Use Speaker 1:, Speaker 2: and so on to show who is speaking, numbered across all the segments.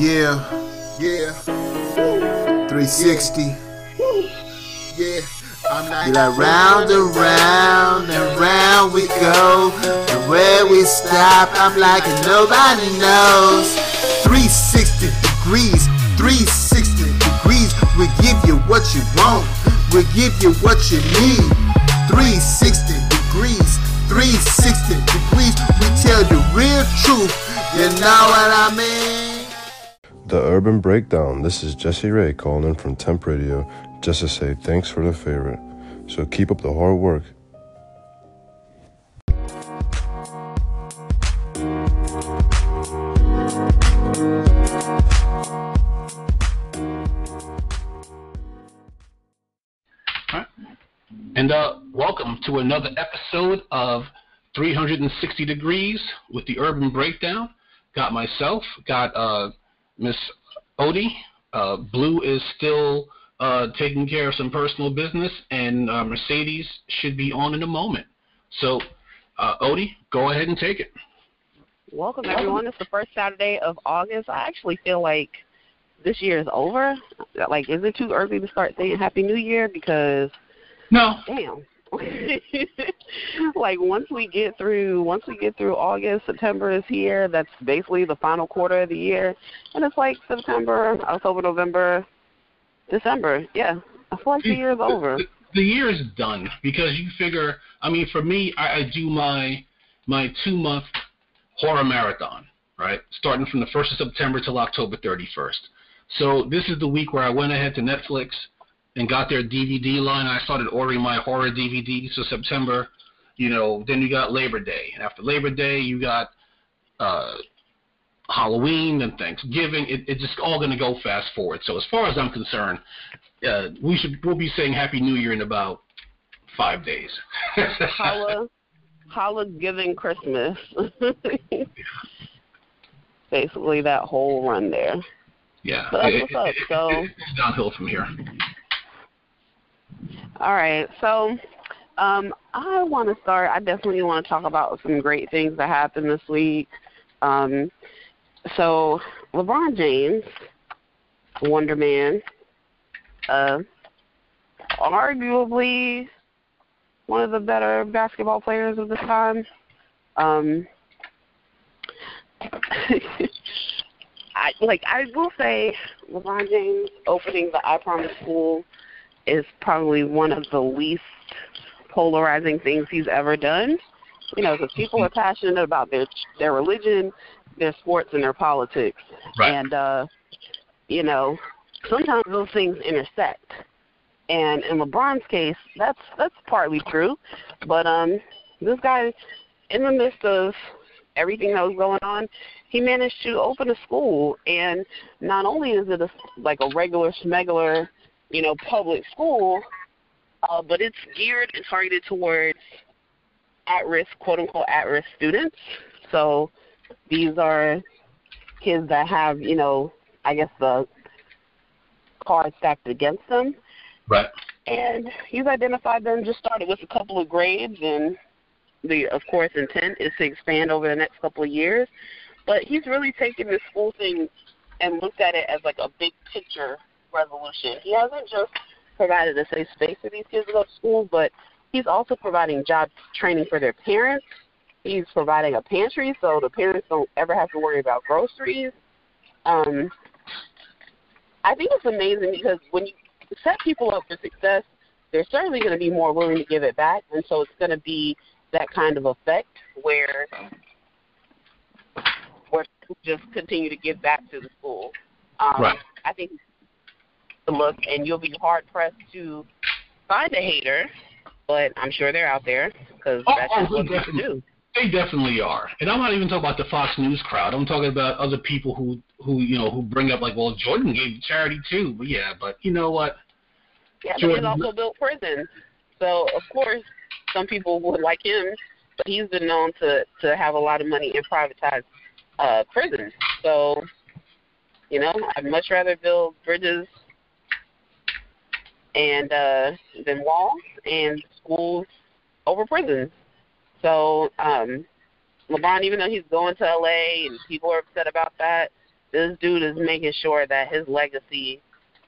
Speaker 1: Yeah, yeah. 360. Yeah. I'm like, Be like round and round and round we go. And where we stop, I'm like nobody knows. 360 degrees, 360 degrees. We give you what you want, we give you what you need. 360 degrees, 360 degrees. We tell the real truth, you know what I mean?
Speaker 2: The Urban Breakdown. This is Jesse Ray calling in from Temp Radio just to say thanks for the favorite. So keep up the hard work.
Speaker 3: And uh, welcome to another episode of 360 Degrees with the Urban Breakdown. Got myself, got uh, Miss Odie. Uh, Blue is still uh, taking care of some personal business, and uh, Mercedes should be on in a moment. So, uh, Odie, go ahead and take it.
Speaker 4: Welcome, everyone. It's the first Saturday of August. I actually feel like this year is over. Like, is it too early to start saying Happy New Year? Because,
Speaker 3: no,
Speaker 4: damn. like once we get through once we get through August, September is here. That's basically the final quarter of the year, and it's like September, October, November, December. Yeah, I feel like the year is over.
Speaker 3: The, the year is done because you figure. I mean, for me, I, I do my my two month horror marathon, right? Starting from the first of September till October thirty first. So this is the week where I went ahead to Netflix and got their DVD line. I started ordering my horror DVDs. So September, you know, then you got Labor Day, and after Labor Day, you got uh, Halloween and Thanksgiving. It, it's just all going to go fast forward. So as far as I'm concerned, uh, we should we'll be saying Happy New Year in about five days.
Speaker 4: Holla, holla, giving Christmas. Basically, that whole run there.
Speaker 3: Yeah,
Speaker 4: But that's
Speaker 3: it,
Speaker 4: what's up.
Speaker 3: it,
Speaker 4: So,
Speaker 3: it's downhill from here.
Speaker 4: All right. So, um, I want to start. I definitely want to talk about some great things that happened this week. Um, so, LeBron James, Wonder Man, uh, arguably one of the better basketball players of this time. Um, I like. I will say, LeBron James opening the I Promise School is probably one of the least polarizing things he's ever done. You know, because people are passionate about their their religion, their sports, and their politics.
Speaker 3: Right.
Speaker 4: And uh, you know, sometimes those things intersect. And in LeBron's case, that's that's partly true. But um, this guy, in the midst of everything that was going on, he managed to open a school. And not only is it a, like a regular smegular, you know, public school, uh, but it's geared and targeted towards at-risk, quote-unquote, at-risk students. So these are kids that have, you know, I guess the cards stacked against them.
Speaker 3: Right.
Speaker 4: And he's identified them, just started with a couple of grades, and the, of course, intent is to expand over the next couple of years. But he's really taken this school thing and looked at it as like a big picture resolution. He hasn't just provided a safe space for these kids to go to school, but he's also providing job training for their parents. He's providing a pantry so the parents don't ever have to worry about groceries. Um, I think it's amazing because when you set people up for success, they're certainly going to be more willing to give it back, and so it's going to be that kind of effect where where people just continue to give back to the school. Um,
Speaker 3: Right.
Speaker 4: I think look, and you'll be hard pressed to find a hater, but I'm sure they're out there because
Speaker 3: Oh,
Speaker 4: that's
Speaker 3: oh,
Speaker 4: just what people do.
Speaker 3: They definitely are, and I'm not even talking about the Fox News crowd. I'm talking about other people who, who you know, who bring up like, well, Jordan gave charity too. But yeah, but you know what?
Speaker 4: Yeah, but he's also built prisons, so of course some people would like him, but he's been known to to have a lot of money in privatized uh, prisons. So, you know, I'd much rather build bridges and uh, than walls and schools over prisons. So, um, LeBron, even though he's going to LA and people are upset about that, This dude is making sure that his legacy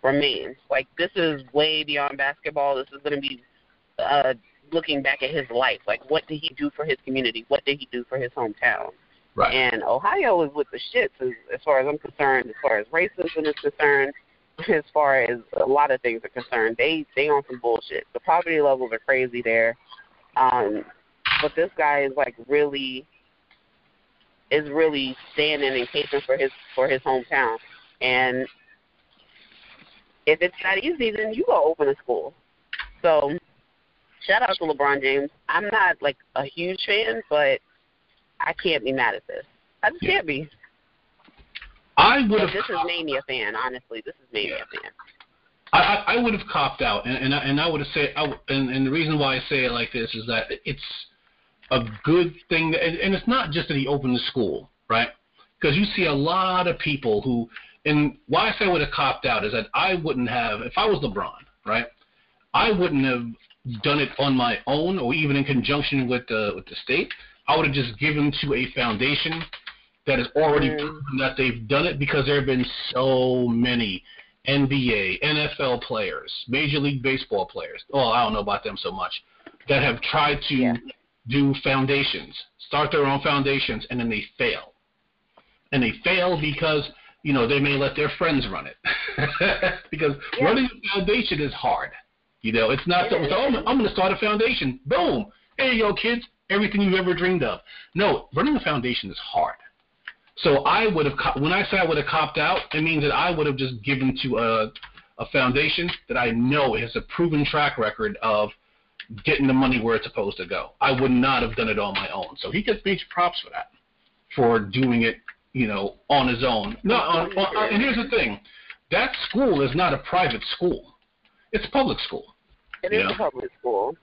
Speaker 4: remains. Like this is way beyond basketball. This is going to be uh, looking back at his life. Like what did he do for his community? What did he do for his hometown?
Speaker 3: Right.
Speaker 4: And Ohio is with the shits as, as far as I'm concerned, as far as racism is concerned, as far as a lot of things are concerned. They they on some bullshit. The poverty levels are crazy there. Um, but this guy is like really is really standing and caping for his for his hometown. And if it's that easy, then you go open a school. So shout out to LeBron James. I'm not like a huge fan, but I can't be mad at this. I just can't be.
Speaker 3: I would
Speaker 4: But
Speaker 3: have.
Speaker 4: this has made me a fan. Honestly, this has made me a fan.
Speaker 3: I, I, would have copped out, and and I, and I would have said, I, and, and the reason why I say it like this is that it's a good thing, that, and, and it's not just that he opened the school, right? Because you see a lot of people who, and why I say I would have copped out is that I wouldn't have, if I was LeBron, right? I wouldn't have done it on my own or even in conjunction with the with the state. I would have just given to a foundation that has already
Speaker 4: Mm.
Speaker 3: proven that they've done it because there have been so many NBA, NFL players, Major League Baseball players. Oh, I don't know about them so much that have tried to
Speaker 4: Yeah.
Speaker 3: do foundations, start their own foundations, and then they fail. And they fail because you know they may let their friends run it because
Speaker 4: Yeah.
Speaker 3: running a foundation is hard. You know, it's not
Speaker 4: It
Speaker 3: so. so I'm, I'm going to start a foundation. Boom. Hey, yo, kids. Everything you've ever dreamed of. No, running a foundation is hard. So I would have, co- when I say I would have copped out, it means that I would have just given to a, a foundation that I know has a proven track record of getting the money where it's supposed to go. I would not have done it on my own. So he gets major props for that, for doing it, you know, on his own. No, on, on, and here's the thing, that school is not a private school; it's public school.
Speaker 4: It is
Speaker 3: Yeah.
Speaker 4: a public school.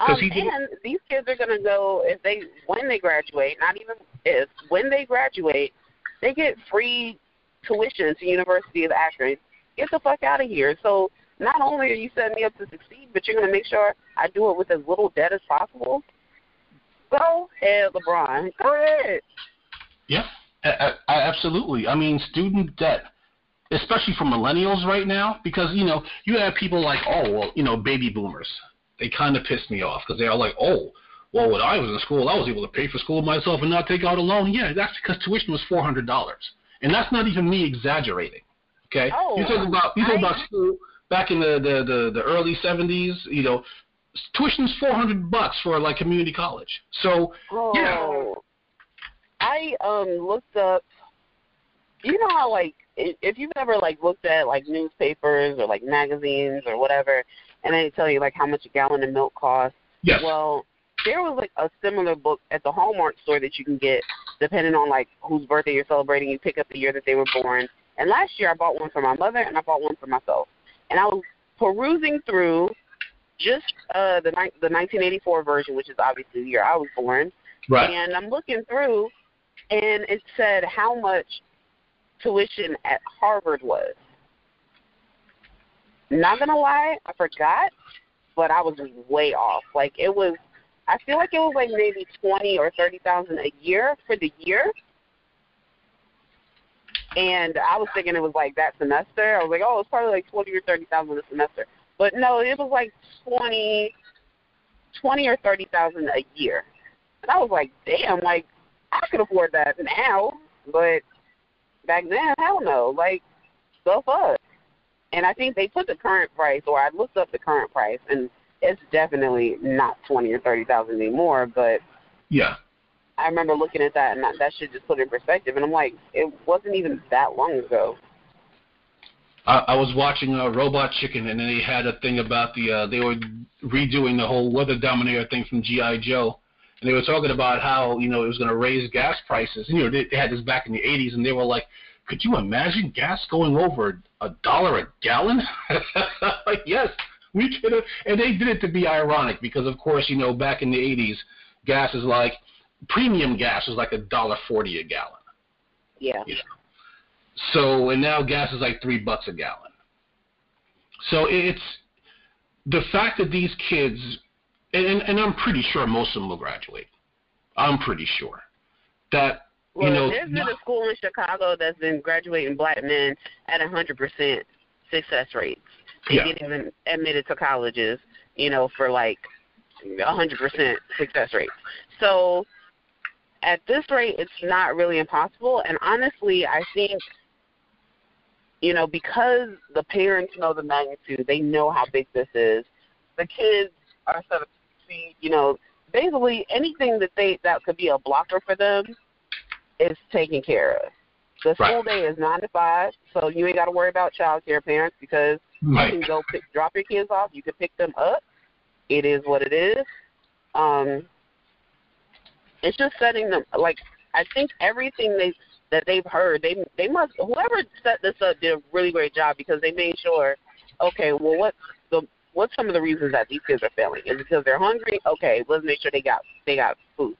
Speaker 4: Um,
Speaker 3: he
Speaker 4: and these kids are gonna go if they when they graduate, not even if when they graduate, they get free tuition to University of Akron. Get the fuck out of here. So not only are you setting me up to succeed, but you're gonna make sure I do it with as little debt as possible. Go ahead, LeBron. Go ahead.
Speaker 3: Yeah, I, I, absolutely. I mean, student debt, especially for millennials right now, because you know you have people like, oh, well, you know, baby boomers. They kind of pissed me off because they're like, oh, well, when I was in school, I was able to pay for school myself and not take out a loan. Yeah, that's because tuition was four hundred dollars, and that's not even me exaggerating. Okay,
Speaker 4: Oh,
Speaker 3: you talk about you
Speaker 4: talk
Speaker 3: about school back in the the the, the early seventies. You know, tuition's four hundred bucks for like community college. So
Speaker 4: Oh,
Speaker 3: Yeah.
Speaker 4: I um looked up. You know how like if you've ever like looked at like newspapers or like magazines or whatever, and they tell you like how much a gallon of milk costs.
Speaker 3: yes,
Speaker 4: Well, there was like a similar book at the Hallmark store that you can get depending on like whose birthday you're celebrating. You pick up the year that they were born. And last year I bought one for my mother and I bought one for myself. And I was perusing through just uh the ni- the 1984 version, which is obviously the year I was born.
Speaker 3: right.
Speaker 4: And I'm looking through, and it said how much tuition at Harvard was. Not gonna lie, I forgot, but I was way off. Like it was, I feel like it was like maybe twenty or thirty thousand a year for the year. And I was thinking it was like that semester. I was like, oh, it's probably like twenty or thirty thousand a semester. But no, it was like twenty, twenty or thirty thousand a year. And I was like, damn, like I could afford that now, but back then, hell no. Like, the fuck. And I think they put the current price, or I looked up the current price, and it's definitely not twenty or thirty thousand anymore. But
Speaker 3: Yeah.
Speaker 4: I remember looking at that, and that, that should just put it in perspective. And I'm like, it wasn't even that long ago.
Speaker 3: I, I was watching uh, Robot Chicken, and then they had a thing about the uh, they were redoing the whole Weather Dominator thing from GI Joe, and they were talking about how you know it was going to raise gas prices. You know they, they had this back in the 80s, and they were like, could you imagine gas going over a dollar a gallon? yes, we could have, and they did it to be ironic because of course you know back in the 80s, gas is like premium gas was like a dollar forty a gallon.
Speaker 4: Yeah.
Speaker 3: You know. So and now gas is like three bucks a gallon. So it's the fact that these kids, and, and I'm pretty sure most of them will graduate. I'm pretty sure that
Speaker 4: Well,
Speaker 3: you know,
Speaker 4: there's been a school in Chicago that's been graduating black men at a hundred percent success rates. They
Speaker 3: Yeah.
Speaker 4: get even admitted to colleges, you know, for like a hundred percent success rates. So at this rate, it's not really impossible. And honestly, I think, you know, because the parents know the magnitude, they know how big this is. The kids are sort of see, you know, basically anything that they that could be a blocker for them is taken care of. The
Speaker 3: Right.
Speaker 4: school day is nine to five, so you ain't got to worry about child care parents because
Speaker 3: Right.
Speaker 4: you can go pick, drop your kids off. You can pick them up. It is what it is. Um, it's just setting them like I think everything they that they've heard they they must whoever set this up did a really great job because they made sure okay well what the what's some of the reasons that these kids are failing is it because they're hungry okay let's make sure they got they got food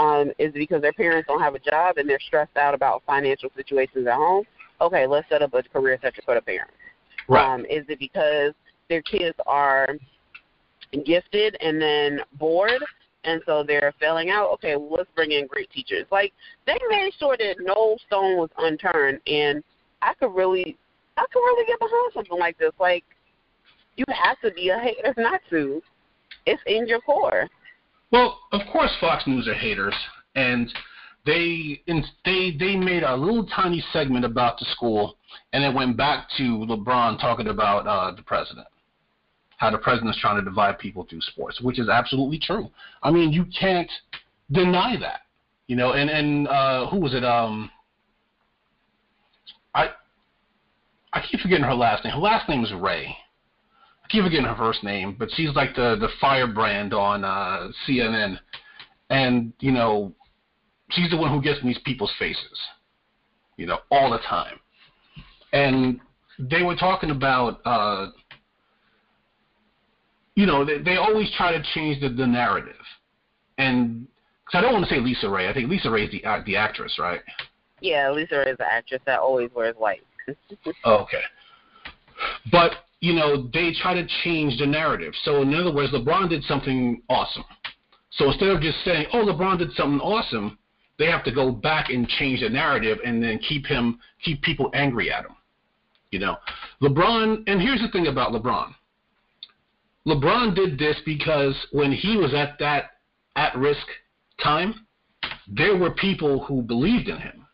Speaker 4: um is it because their parents don't have a job and they're stressed out about financial situations at home okay let's set up a career center for the parents
Speaker 3: Right.
Speaker 4: um, is it because their kids are gifted and then bored, and so they're failing out? Okay, well, let's bring in great teachers. Like they made sure that no stone was unturned, and I could really, I could really get behind something like this. Like you have to be a hater not to. It's in your core.
Speaker 3: Well, of course, Fox News are haters, and they they they made a little tiny segment about the school, and it went back to LeBron talking about uh, the president, how the president's trying to divide people through sports, which is absolutely true. I mean, you can't deny that, you know. And and uh, who was it? Um, I I keep forgetting her last name. Her last name is Ray. Keep forgetting her first name, but she's like the the firebrand on uh, CNN, and you know, she's the one who gets in these people's faces, you know, all the time. And they were talking about, uh, you know, they, they always try to change the, the narrative, and cause I don't want to say Lisa Ray. I think Lisa Ray is the act- the actress, right?
Speaker 4: Yeah, Lisa Ray is an actress that always wears white.
Speaker 3: Oh, okay. But, you know, they try to change the narrative. So, in other words, LeBron did something awesome. So instead of just saying, oh, LeBron did something awesome, they have to go back and change the narrative and then keep him, keep people angry at him. You know, LeBron, and here's the thing about LeBron. LeBron did this because when he was at that at risk time, there were people who believed in him.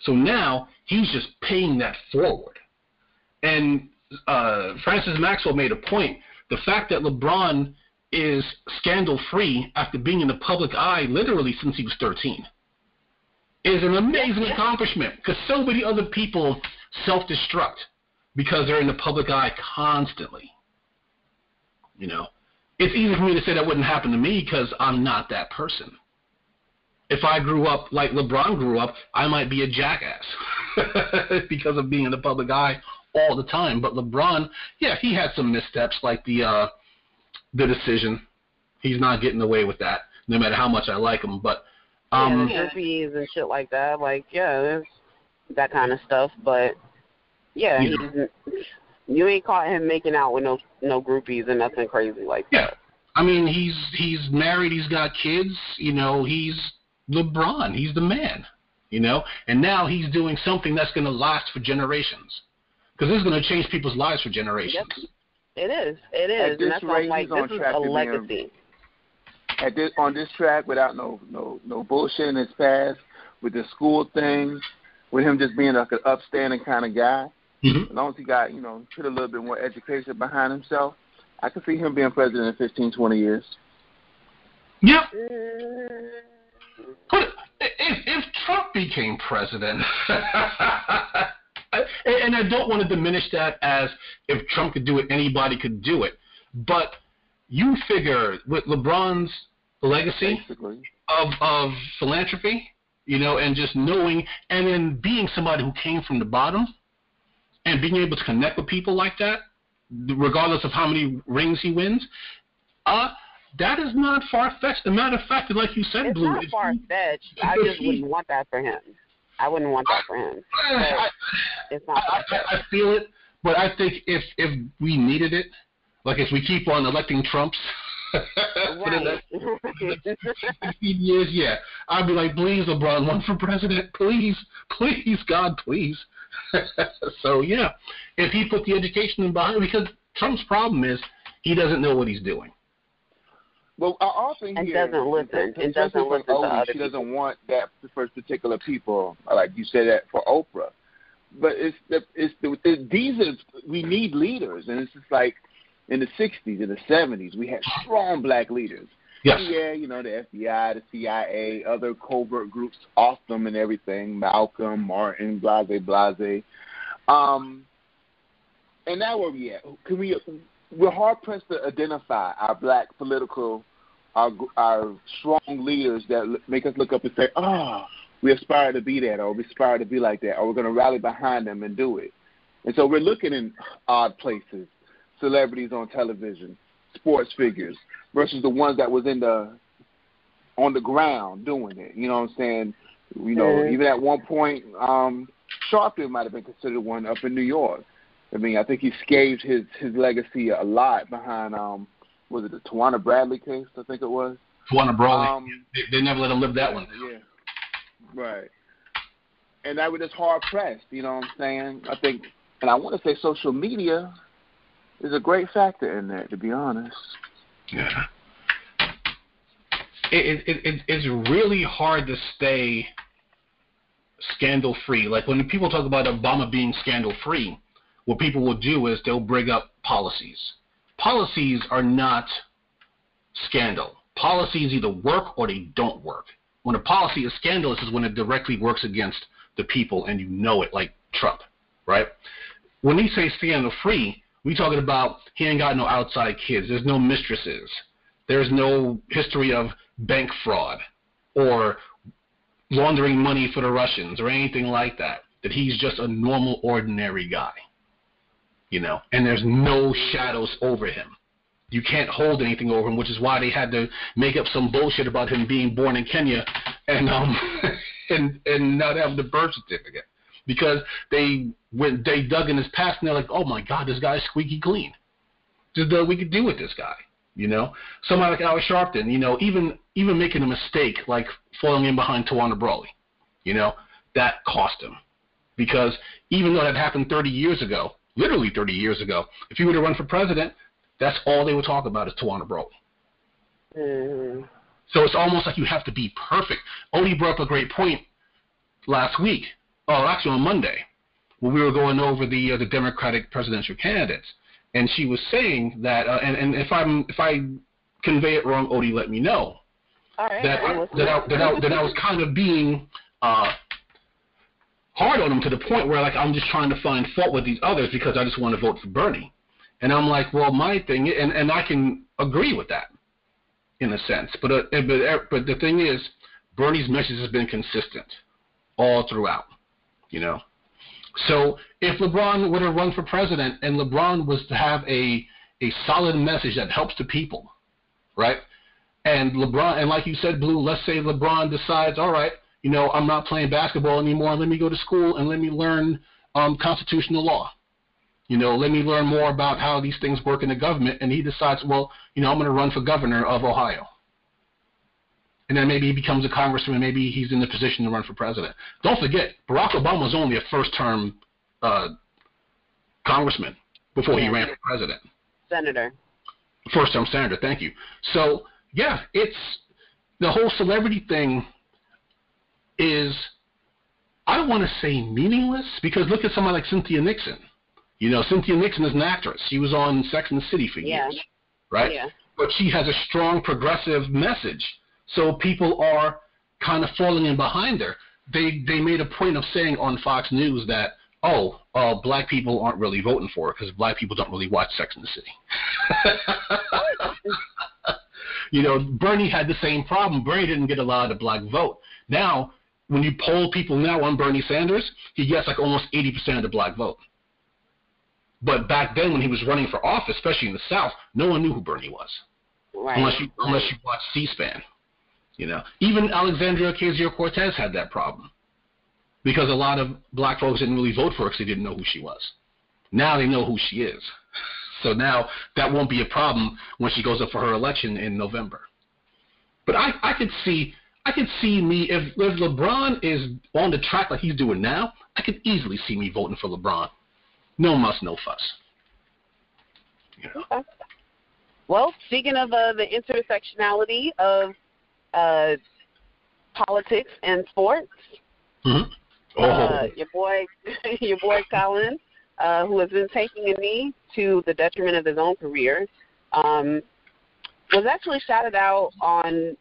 Speaker 3: So now he's just paying that forward. And uh, Francis Maxwell made a point. The fact that LeBron is scandal free after being in the public eye literally since he was 13 is an amazing accomplishment because so many other people self destruct because they're in the public eye constantly. You know, it's easy for me to say that wouldn't happen to me because I'm not that person. If I grew up like LeBron grew up, I might be a jackass because of being in the public eye all the time. But LeBron, yeah, he had some missteps like the uh, the decision. He's not getting away with that, no matter how much I like him. But um,
Speaker 4: yeah, the groupies and shit like that. Like, yeah, there's that kind of stuff. But yeah,
Speaker 3: You
Speaker 4: you ain't caught him making out with no no groupies and nothing crazy like
Speaker 3: yeah,
Speaker 4: that.
Speaker 3: I mean he's he's married, he's got kids. You know, he's LeBron. He's the man. You know, and now he's doing something that's going to last for generations. Because this is going to change people's lives for generations.
Speaker 4: Yep. It is. It
Speaker 5: At this
Speaker 4: And that's why I'm
Speaker 5: rate,
Speaker 4: like,
Speaker 5: he's on
Speaker 4: this is
Speaker 5: track
Speaker 4: a legacy.
Speaker 5: At this on this track without no no no bullshit in his past with the school thing, with him just being like an upstanding kind of guy.
Speaker 3: Mhm.
Speaker 5: As long as he got you know put a little bit more education behind himself, I could see him being president in 15, 20 years.
Speaker 3: Yeah.
Speaker 4: Mm,
Speaker 3: But if, if Trump became president, and I don't want to diminish that as if Trump could do it, anybody could do it. But you figure with LeBron's legacy
Speaker 5: Basically,
Speaker 3: of of philanthropy, you know, and just knowing, and then being somebody who came from the bottom, and being able to connect with people like that, regardless of how many rings he wins, uh, that is not far fetched. As a matter of fact, like you said,
Speaker 4: it's
Speaker 3: Blue,
Speaker 4: not far fetched. I just
Speaker 3: he-
Speaker 4: wouldn't want that for him. I wouldn't want that for him.
Speaker 3: I,
Speaker 4: It's not far
Speaker 3: I. I feel it, but I think if if we needed it, like if we keep on electing Trumps, right. Years, yeah. I'd be like, please, LeBron, run for president, please, please, God, please. so yeah, if he put the education in behind, because Trump's problem is he doesn't know what he's doing.
Speaker 5: Well, I often
Speaker 4: and
Speaker 5: hear
Speaker 4: doesn't listen.
Speaker 5: especially
Speaker 4: And doesn't listen to
Speaker 5: Odie,
Speaker 4: other
Speaker 5: she doesn't
Speaker 4: people.
Speaker 5: want that for particular people, like you said that for Oprah. But it's the it's the, the these are we need leaders, and it's just like in the '60s, in the '70s, we had strong black leaders.
Speaker 3: Yes.
Speaker 5: Yeah, you know the FBI, the CIA, other covert groups off them and everything. Malcolm, Martin, Blase, Blase. Um, and now where we at? Can we? We're hard pressed to identify our black political, our our strong leaders that make us look up and say, "Ah, we aspire to be that, or we aspire to be like that, or we're going to rally behind them and do it." And so we're looking in odd places, celebrities on television, sports figures, versus the ones that was in the on the ground doing it. You know what I'm saying? You know,
Speaker 4: Mhm.
Speaker 5: even at one point, um, Sharpton might have been considered one up in New York. I mean, I think he scathed his his legacy a lot behind um, was it the Tawana Brawley case? I think it was.
Speaker 3: Warner Bradley.
Speaker 5: Um,
Speaker 3: they, they never let him live that one.
Speaker 5: Yeah. Right. And that was just hard pressed, you know what I'm saying? I think and I want to say social media is a great factor in that, to be honest.
Speaker 3: Yeah. It, it, it, it's really hard to stay scandal free. Like when people talk about Obama being scandal free, what people will do is they'll bring up policies. Policies are not scandal. Policies either work or they don't work. When a policy is scandalous is when it directly works against the people and you know it, like Trump, right? When we say scandal free, we talking about he ain't got no outside kids. There's no mistresses. There's no history of bank fraud or laundering money for the Russians or anything like that. That he's just a normal, ordinary guy. You know, and there's no shadows over him. You can't hold anything over him, which is why they had to make up some bullshit about him being born in Kenya and um and and not have the birth certificate because they went they dug in his past and they're like, oh my god, this guy's squeaky clean. There's we could do with this guy. You know, somebody like Al Sharpton, you know, even even making a mistake like falling in behind Tawana Brawley, you know, that cost him because even though that happened 30 years ago, literally 30 years ago, if you were to run for president, that's all they would talk about is Tawana Brawley.
Speaker 4: Mhm.
Speaker 3: So it's almost like you have to be perfect. Odie brought up a great point last week, oh, actually on Monday, when we were going over the uh, the Democratic presidential candidates, and she was saying that, uh, and, and if I'm if I convey it wrong, Odie, let me know
Speaker 4: All right.
Speaker 3: that I, that I, that I, that I was kind of being uh, hard on him to the point where like I'm just trying to find fault with these others because I just want to vote for Bernie, and I'm like, well, my thing, and and I can agree with that in a sense, but uh, but uh, but the thing is, Bernie's message has been consistent all throughout, you know. So if LeBron were to run for president and LeBron was to have a a solid message that helps the people, right? And LeBron, and like you said, Blue, let's say LeBron decides, all right, you know, I'm not playing basketball anymore. Let me go to school and let me learn um, constitutional law. You know, let me learn more about how these things work in the government. And he decides, well, you know, I'm going to run for governor of Ohio. And then maybe he becomes a congressman. Maybe he's in the position to run for president. Don't forget, Barack Obama was only a first-term uh, congressman before he ran for president
Speaker 4: Senator.
Speaker 3: first term senator. Thank you. So yeah, it's the whole celebrity thing is I don't want to say meaningless because look at somebody like Cynthia Nixon. You know, Cynthia Nixon is an actress. She was on Sex and the City for
Speaker 4: Yeah.
Speaker 3: years, right?
Speaker 4: Yeah.
Speaker 3: But she has a strong progressive message, so people are kind of falling in behind her. They they made a point of saying on Fox News that oh, uh, black people aren't really voting for her because black people don't really watch Sex and the City. you know, Bernie had the same problem. Bernie didn't get a lot of the black vote. Now, when you poll people now on Bernie Sanders, he gets like almost 80% of the black vote. But back then, when he was running for office, especially in the South, no one knew who Bernie was
Speaker 4: Right.
Speaker 3: unless you unless you watch C-SPAN. You know, even Alexandria Ocasio-Cortez had that problem because a lot of black folks didn't really vote for her because they didn't know who she was. Now they know who she is. So now that won't be a problem when she goes up for her election in November. But I, I could see I could see me if if LeBron is on the track like he's doing now, I could easily see me voting for LeBron. No muss, no fuss.
Speaker 4: You know. Okay. Well, speaking of uh, the intersectionality of uh, politics and sports,
Speaker 3: mm-hmm.
Speaker 4: oh. uh, your boy, your boy Colin, uh, who has been taking a knee to the detriment of his own career, um, was actually shouted out on.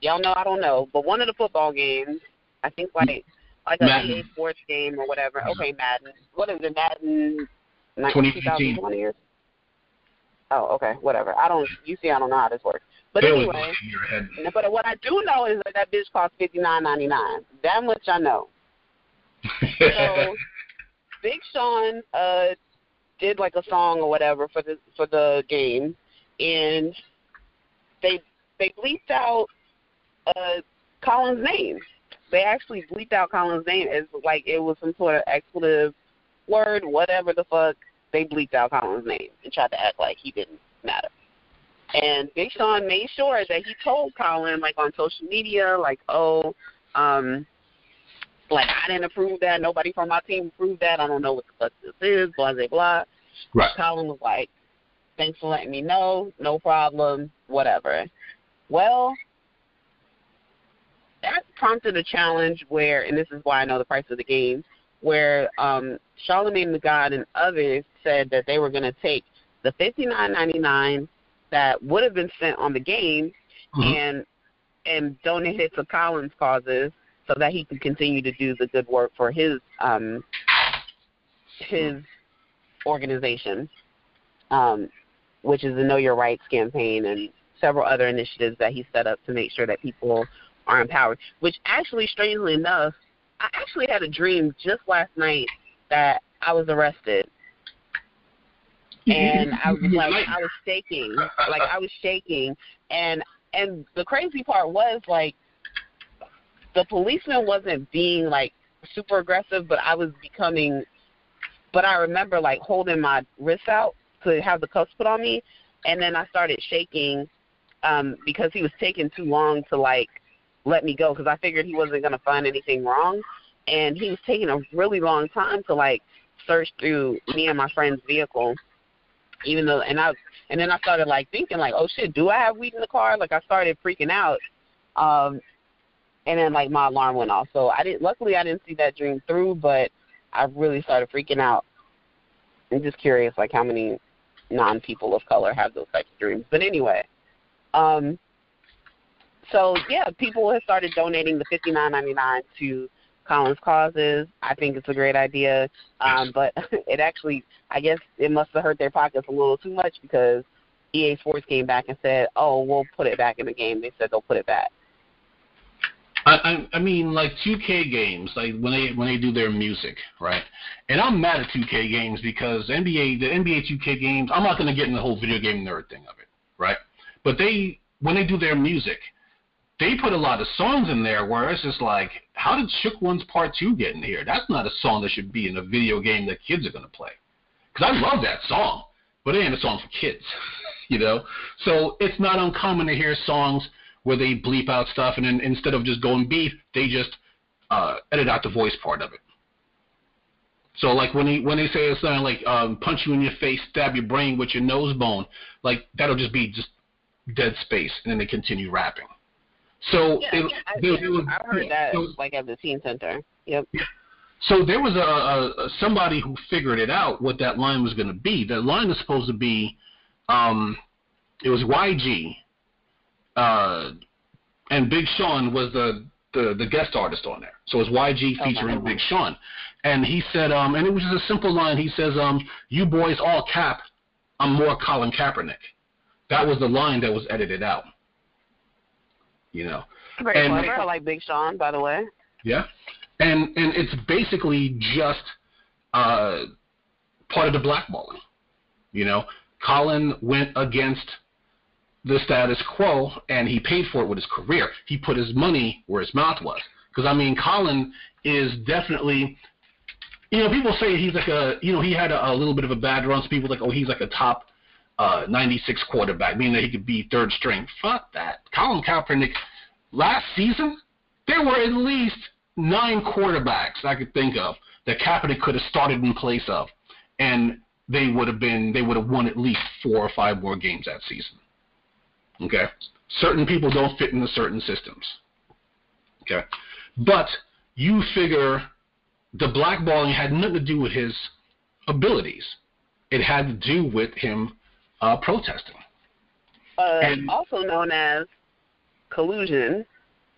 Speaker 4: Y'all know I don't know, but one of the football games, I think like like a Madden. EA Sports game or whatever. Okay, Madden. What is it, Madden? 2015. Oh, okay, whatever. I don't. You see, I don't know how this works. But anyway, but what I do know is that that bitch cost fifty nine ninety nine. That much I know. so, Big Sean uh did like a song or whatever for the for the game, and they they bleeped out uh Colin's name. They actually bleeped out Colin's name as like it was some sort of expletive word, whatever the fuck. They bleeped out Colin's name and tried to act like he didn't matter. And Big Sean made sure that he told Colin, like on social media, like, oh, um, like I didn't approve that. Nobody from my team approved that. I don't know what the fuck this is. Blah blah blah.
Speaker 3: Right.
Speaker 4: Colin was like, "Thanks for letting me know. No problem. Whatever." Well, that prompted a challenge where, and this is why I know the price of the game, where um, Charlemagne the God and others said that they were going to take the fifty nine ninety nine that would have been spent on the game mm-hmm. and and donate it to Colin's causes so that he can continue to do the good work for his um his organization, um, which is the Know Your Rights campaign and several other initiatives that he set up to make sure that people are empowered. Which actually, strangely enough, I actually had a dream just last night that I was arrested and I was like I was shaking, like I was shaking, and and the crazy part was like the policeman wasn't being like super aggressive, but I was becoming. But I remember like holding my wrist out to have the cuffs put on me, and then I started shaking um because he was taking too long to like let me go because I figured he wasn't gonna find anything wrong, and he was taking a really long time to like search through me and my friend's vehicle even though and I and then I started like thinking like, oh shit, do I have weed in the car? Like I started freaking out. Um and then like my alarm went off. So I didn't luckily I didn't see that dream through, but I really started freaking out. I'm just curious like how many non people of color have those types of dreams. But anyway, um so yeah, people have started donating the fifty nine ninety nine to Colin's causes. I think it's a great idea, um, but it actually, I guess, it must have hurt their pockets a little too much because EA Sports came back and said, "Oh, we'll put it back in the game." They said they'll put it back.
Speaker 3: I, I I mean like 2K games like when they when they do their music right and I'm mad at 2K games because NBA the NBA 2K games I'm not going to get in the whole video game nerd thing of it right but they when they do their music they put a lot of songs in there where it's just like, how did Shook One's Part 2 get in here? That's not a song that should be in a video game that kids are going to play. Because I love that song, but it ain't a song for kids, you know? So it's not uncommon to hear songs where they bleep out stuff and then instead of just going beef, they just uh, edit out the voice part of it. So like when they when they say something like um, punch you in your face, stab your brain with your nose bone, like that'll just be just dead space, and then they continue rapping. So
Speaker 4: yeah, it, I, there, there was, I heard that was, like at the teen center. Yep.
Speaker 3: So there was a, a, a somebody who figured it out what that line was going to be. That line was supposed to be, um, it was YG, uh, and Big Sean was the, the the guest artist on there. So it was YG featuring okay. Big Sean, and he said, um, and it was just a simple line. He says, um, "You boys all cap, I'm more Colin Kaepernick." That was the line that was edited out. You know,
Speaker 4: very and, clever. I like Big Sean, by the way.
Speaker 3: Yeah, and and it's basically just uh, part of the blackballing. You know, Colin went against the status quo, and he paid for it with his career. He put his money where his mouth was. Because I mean, Colin is definitely you know, people say he's like a, you know, he had a, a little bit of a bad run. So people like, oh, he's like a top uh, 96 quarterback, meaning that he could be third string. Fuck that. Colin Kaepernick, last season, there were at least nine quarterbacks I could think of that Kaepernick could have started in place of, and they would have been, they would have won at least four or five more games that season. Okay, certain people don't fit into certain systems. Okay, but you figure the blackballing had nothing to do with his abilities. It had to do with him uh, protesting.
Speaker 4: Uh, and, also known as collusion.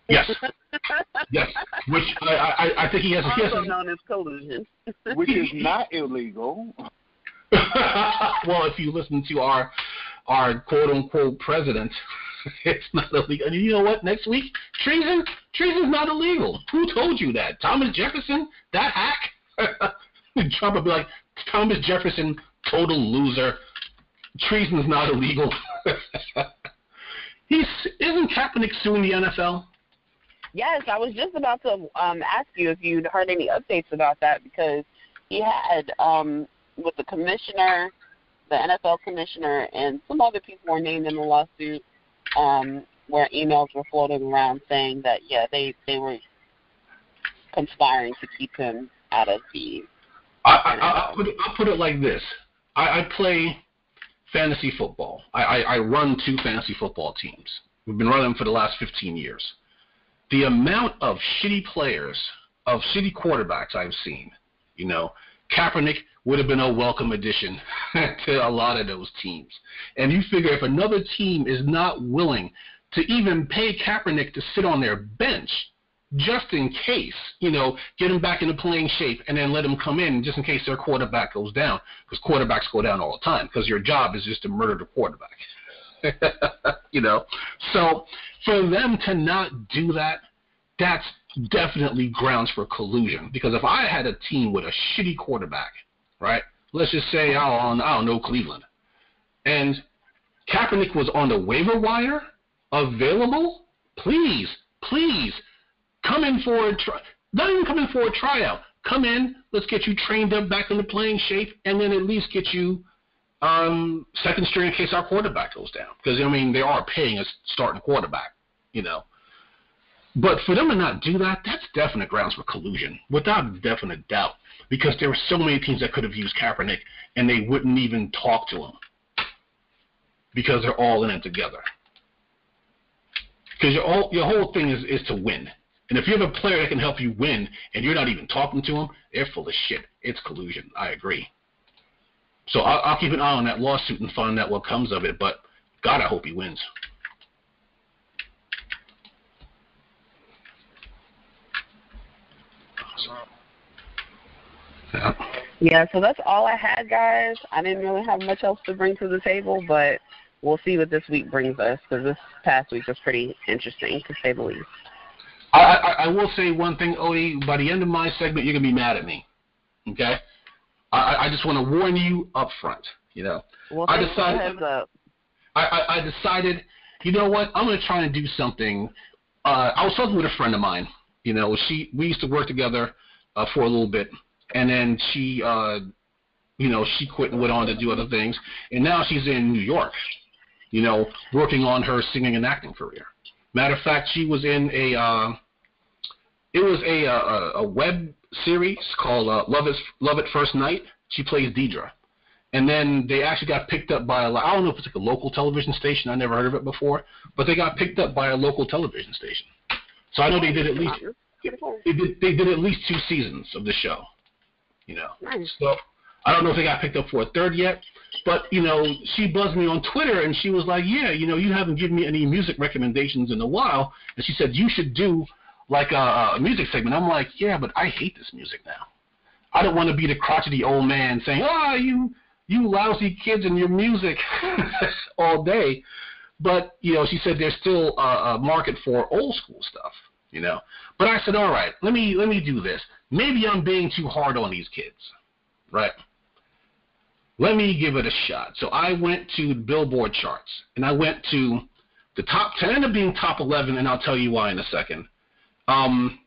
Speaker 3: Yes. yes. Which I, I, I think he has.
Speaker 4: Also
Speaker 3: he has
Speaker 4: known as collusion.
Speaker 5: which is not illegal.
Speaker 3: well, if you listen to our our quote unquote president, it's not illegal. And you know what? Next week, treason treason's not illegal. Who told you that? Thomas Jefferson? That hack? Trump would be like, Thomas Jefferson, total loser. Treason's not illegal. He's isn't Kaepernick suing the NFL?
Speaker 4: Yes, I was just about to um, ask you if you'd heard any updates about that because he had um, with the commissioner, the NFL commissioner, and some other people were named in the lawsuit, um, where emails were floating around saying that yeah, they they were conspiring to keep him out of the.
Speaker 3: I, I, will put I'll put it like this: I, I play fantasy football. I, I, I run two fantasy football teams. We've been running them for the last 15 years. The amount of shitty players, of shitty quarterbacks I've seen, you know, Kaepernick would have been a welcome addition to a lot of those teams. And you figure if another team is not willing to even pay Kaepernick to sit on their bench, just in case, you know, get him back into playing shape and then let him come in just in case their quarterback goes down. Because quarterbacks go down all the time because your job is just to murder the quarterback. you know? So for them to not do that, that's definitely grounds for collusion. Because if I had a team with a shitty quarterback, right? Let's just say I don't, I don't know Cleveland, and Kaepernick was on the waiver wire, available. Please, please come in for a. Not even come in for a tryout. Come in. Let's get you trained up back into playing shape, and then at least get you um, second string in case our quarterback goes down. Because I mean, they are paying a starting quarterback, you know. But for them to not do that, that's definite grounds for collusion, without definite doubt. Because there were so many teams that could have used Kaepernick, and they wouldn't even talk to him because they're all in it together. Because your your whole thing is is to win. And if you have a player that can help you win, and you're not even talking to them, they're full of shit. It's collusion. I agree. So I'll, I'll keep an eye on that lawsuit and find out what comes of it. But God, I hope he wins.
Speaker 4: Yeah. yeah, so that's all I had, guys. I didn't really have much else to bring to the table, but we'll see what this week brings us because this past week was pretty interesting, to say the least.
Speaker 3: I, I, I will say one thing, Odie. By the end of my segment, you're gonna be mad at me. Okay? I, I just want to warn you up front. You know,
Speaker 4: well, I decided.
Speaker 3: I, I, I decided. You know what? I'm gonna try and do something. Uh, I was talking with a friend of mine. You know, she we used to work together uh, for a little bit, and then she, uh, you know, she quit and went on to do other things, and now she's in New York. You know, working on her singing and acting career. Matter of fact, she was in a. Uh, it was a a, a web series called uh, Love Is Love at First Night. She plays Deidre, and then they actually got picked up by a I don't know if it's like a local television station. I never heard of it before, but they got picked up by a local television station. So I know they did at least they did they did at least two seasons of the show. You know,
Speaker 4: nice.
Speaker 3: so I don't know if they got picked up for a third yet, but you know, she buzzed me on Twitter and she was like, "Yeah, you know, you haven't given me any music recommendations in a while," and she said you should do like a, a music segment. I'm like, yeah, but I hate this music now. I don't want to be the crotchety old man saying, "Oh, you you lousy kids and your music all day." But you know, she said there's still a, a market for old school stuff. You know, but I said, all right, let me let me do this. Maybe I'm being too hard on these kids, right? Let me give it a shot. So I went to Billboard charts, and I went to the top 10, ended up being top 11, and I'll tell you why in a second. Um,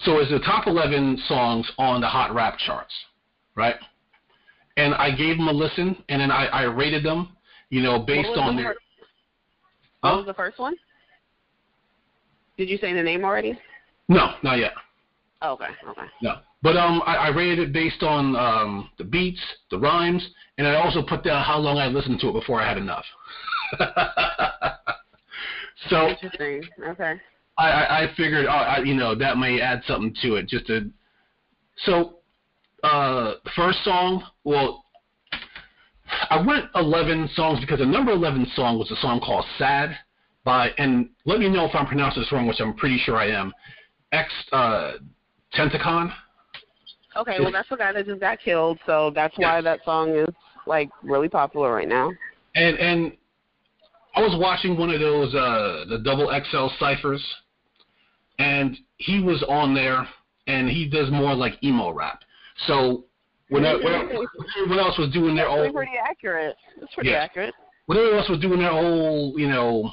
Speaker 3: So it's the top 11 songs on the Hot Rap charts, right? And I gave them a listen, and then I, I rated them, you know, based on
Speaker 4: the
Speaker 3: their.
Speaker 4: Fir- what was the first one? Did you say the name already?
Speaker 3: No, not yet.
Speaker 4: Oh, okay, okay.
Speaker 3: No, but um, I, I rated it based on um the beats, the rhymes, and I also put down how long I listened to it before I had enough. so
Speaker 4: Interesting. Okay.
Speaker 3: I, I, I figured, uh, I, you know, that may add something to it. Just to, so, uh, first song, well, I went 11 songs because the number 11 song was a song called "Sad" by, and let me know if I'm pronouncing this wrong, which I'm pretty sure I am. X uh, Tentacon.
Speaker 4: Okay, well that's the guy that just got killed, so that's why
Speaker 3: Yes.
Speaker 4: that song is like really popular right now.
Speaker 3: And and I was watching one of those uh the double XL ciphers and he was on there and he does more like emo rap. So when I, when I- everyone else was doing their
Speaker 4: old.
Speaker 3: Own
Speaker 4: pretty accurate. That's pretty accurate.
Speaker 3: when everyone else was doing their whole, you know,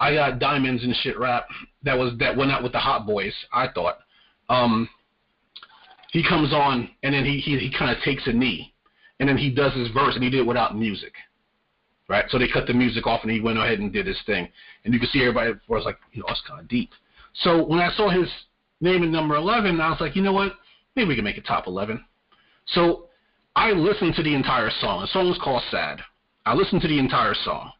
Speaker 3: I got diamonds and shit rap that was that went out with the hot boys, I thought. Um he comes on and then he he, he kinda takes a knee and then he does his verse and he did it without music. Right? So they cut the music off and he went ahead and did his thing. And you could see everybody was like, you know, it's kinda deep. So when I saw his name in number eleven, I was like, you know what? Maybe we can make it top eleven. So I listened to the entire song. The song was called Sad. I listened to the entire song.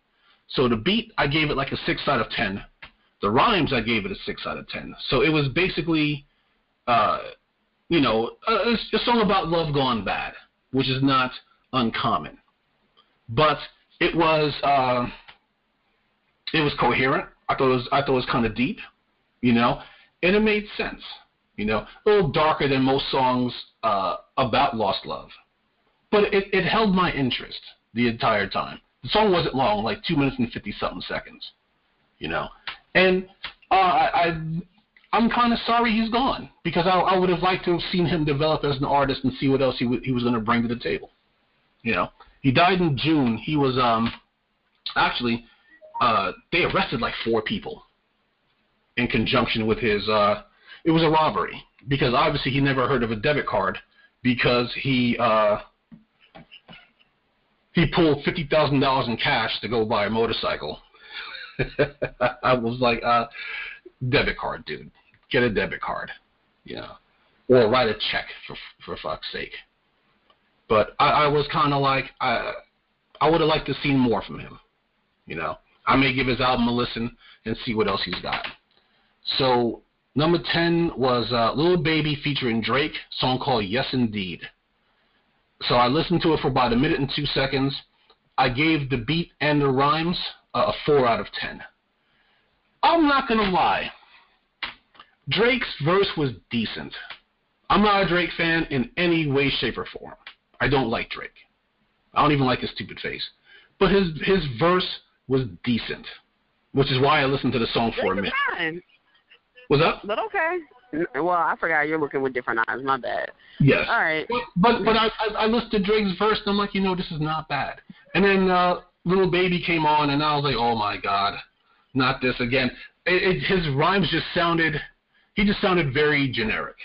Speaker 3: So the beat, I gave it like a six out of ten. The rhymes, I gave it a six out of ten. So it was basically, uh, you know, a, a song about love gone bad, which is not uncommon. But it was, uh, it was coherent. I thought it was, I thought it was kind of deep, you know, and it made sense. You know, a little darker than most songs uh, about lost love, but it, it held my interest the entire time. The song wasn't long, like two minutes and fifty something seconds, you know. And uh, I I'm kind of sorry he's gone because I, I would have liked to have seen him develop as an artist and see what else he w- he was going to bring to the table. You know, he died in June. He was um actually uh they arrested like four people in conjunction with his uh it was a robbery because obviously he never heard of a debit card because he uh he pulled fifty thousand dollars in cash to go buy a motorcycle. I was like, uh, debit card, dude. Get a debit card, you know, or write a check for for fuck's sake. But I, I was kind of like, I I would have liked to seen more from him, you know. I may give his album a listen and see what else he's got. So number ten was uh, Lil Baby featuring Drake, song called Yes Indeed. So I listened to it for about a minute and two seconds. I gave the beat and the rhymes uh, a four out of ten. I'm not gonna lie. Drake's verse was decent. I'm not a Drake fan in any way, shape, or form. I don't like Drake. I don't even like his stupid face. But his his verse was decent, which is why I listened to the song for a minute.
Speaker 4: your time.
Speaker 3: Was that?
Speaker 4: But okay. Well, I forgot you're looking with different eyes. My bad.
Speaker 3: Yes.
Speaker 4: All right.
Speaker 3: But but, but I, I I listened to Drake's verse and I'm like, you know, this is not bad. And then uh, Lil Baby came on and I was like, oh my god, not this again. It, it, his rhymes just sounded, he just sounded very generic.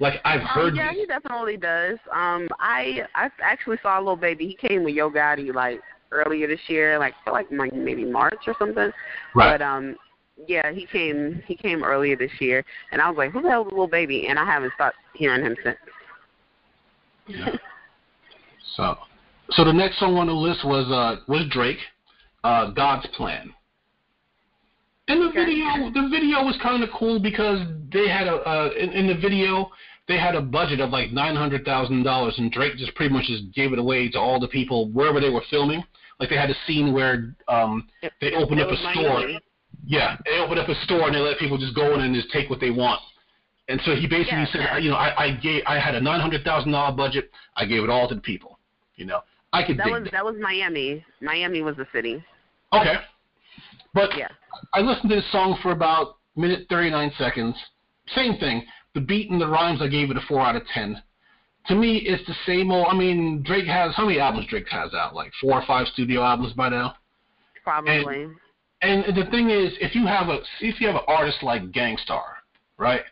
Speaker 3: Like I've
Speaker 4: Um,
Speaker 3: heard.
Speaker 4: yeah, he definitely does. Um, I I actually saw a Lil Baby. He came with Yo Gotti like earlier this year, like I feel like maybe March or something.
Speaker 3: Right.
Speaker 4: But um, yeah, he came he came earlier this year, and I was like, who the hell is Lil Baby? And I haven't stopped hearing him since.
Speaker 3: Yeah. So, so the next song on the list was uh was Drake, uh, God's Plan. And the video, the video was kind of cool because they had a uh, in, in the video they had a budget of like nine hundred thousand dollars, and Drake just pretty much just gave it away to all the people wherever they were filming. Like they had a scene where um they opened up a store. Yeah, they opened up a store and they let people just go in and just take what they want. And so he basically
Speaker 4: Yeah.
Speaker 3: said, you know, I, I gave, I had a nine hundred thousand dollar budget. I gave it all to the people. You know, I could
Speaker 4: That was
Speaker 3: that.
Speaker 4: that was Miami. Miami was the city.
Speaker 3: Okay, but
Speaker 4: Yeah.
Speaker 3: I listened to this song for about minute thirty nine seconds. Same thing. The beat and the rhymes, I gave it a four out of ten. To me, it's the same old. I mean, Drake has how many albums Drake has out? Like four or five studio albums by now.
Speaker 4: Probably.
Speaker 3: And the thing is, if you have a if you have an artist like Gang Starr, right?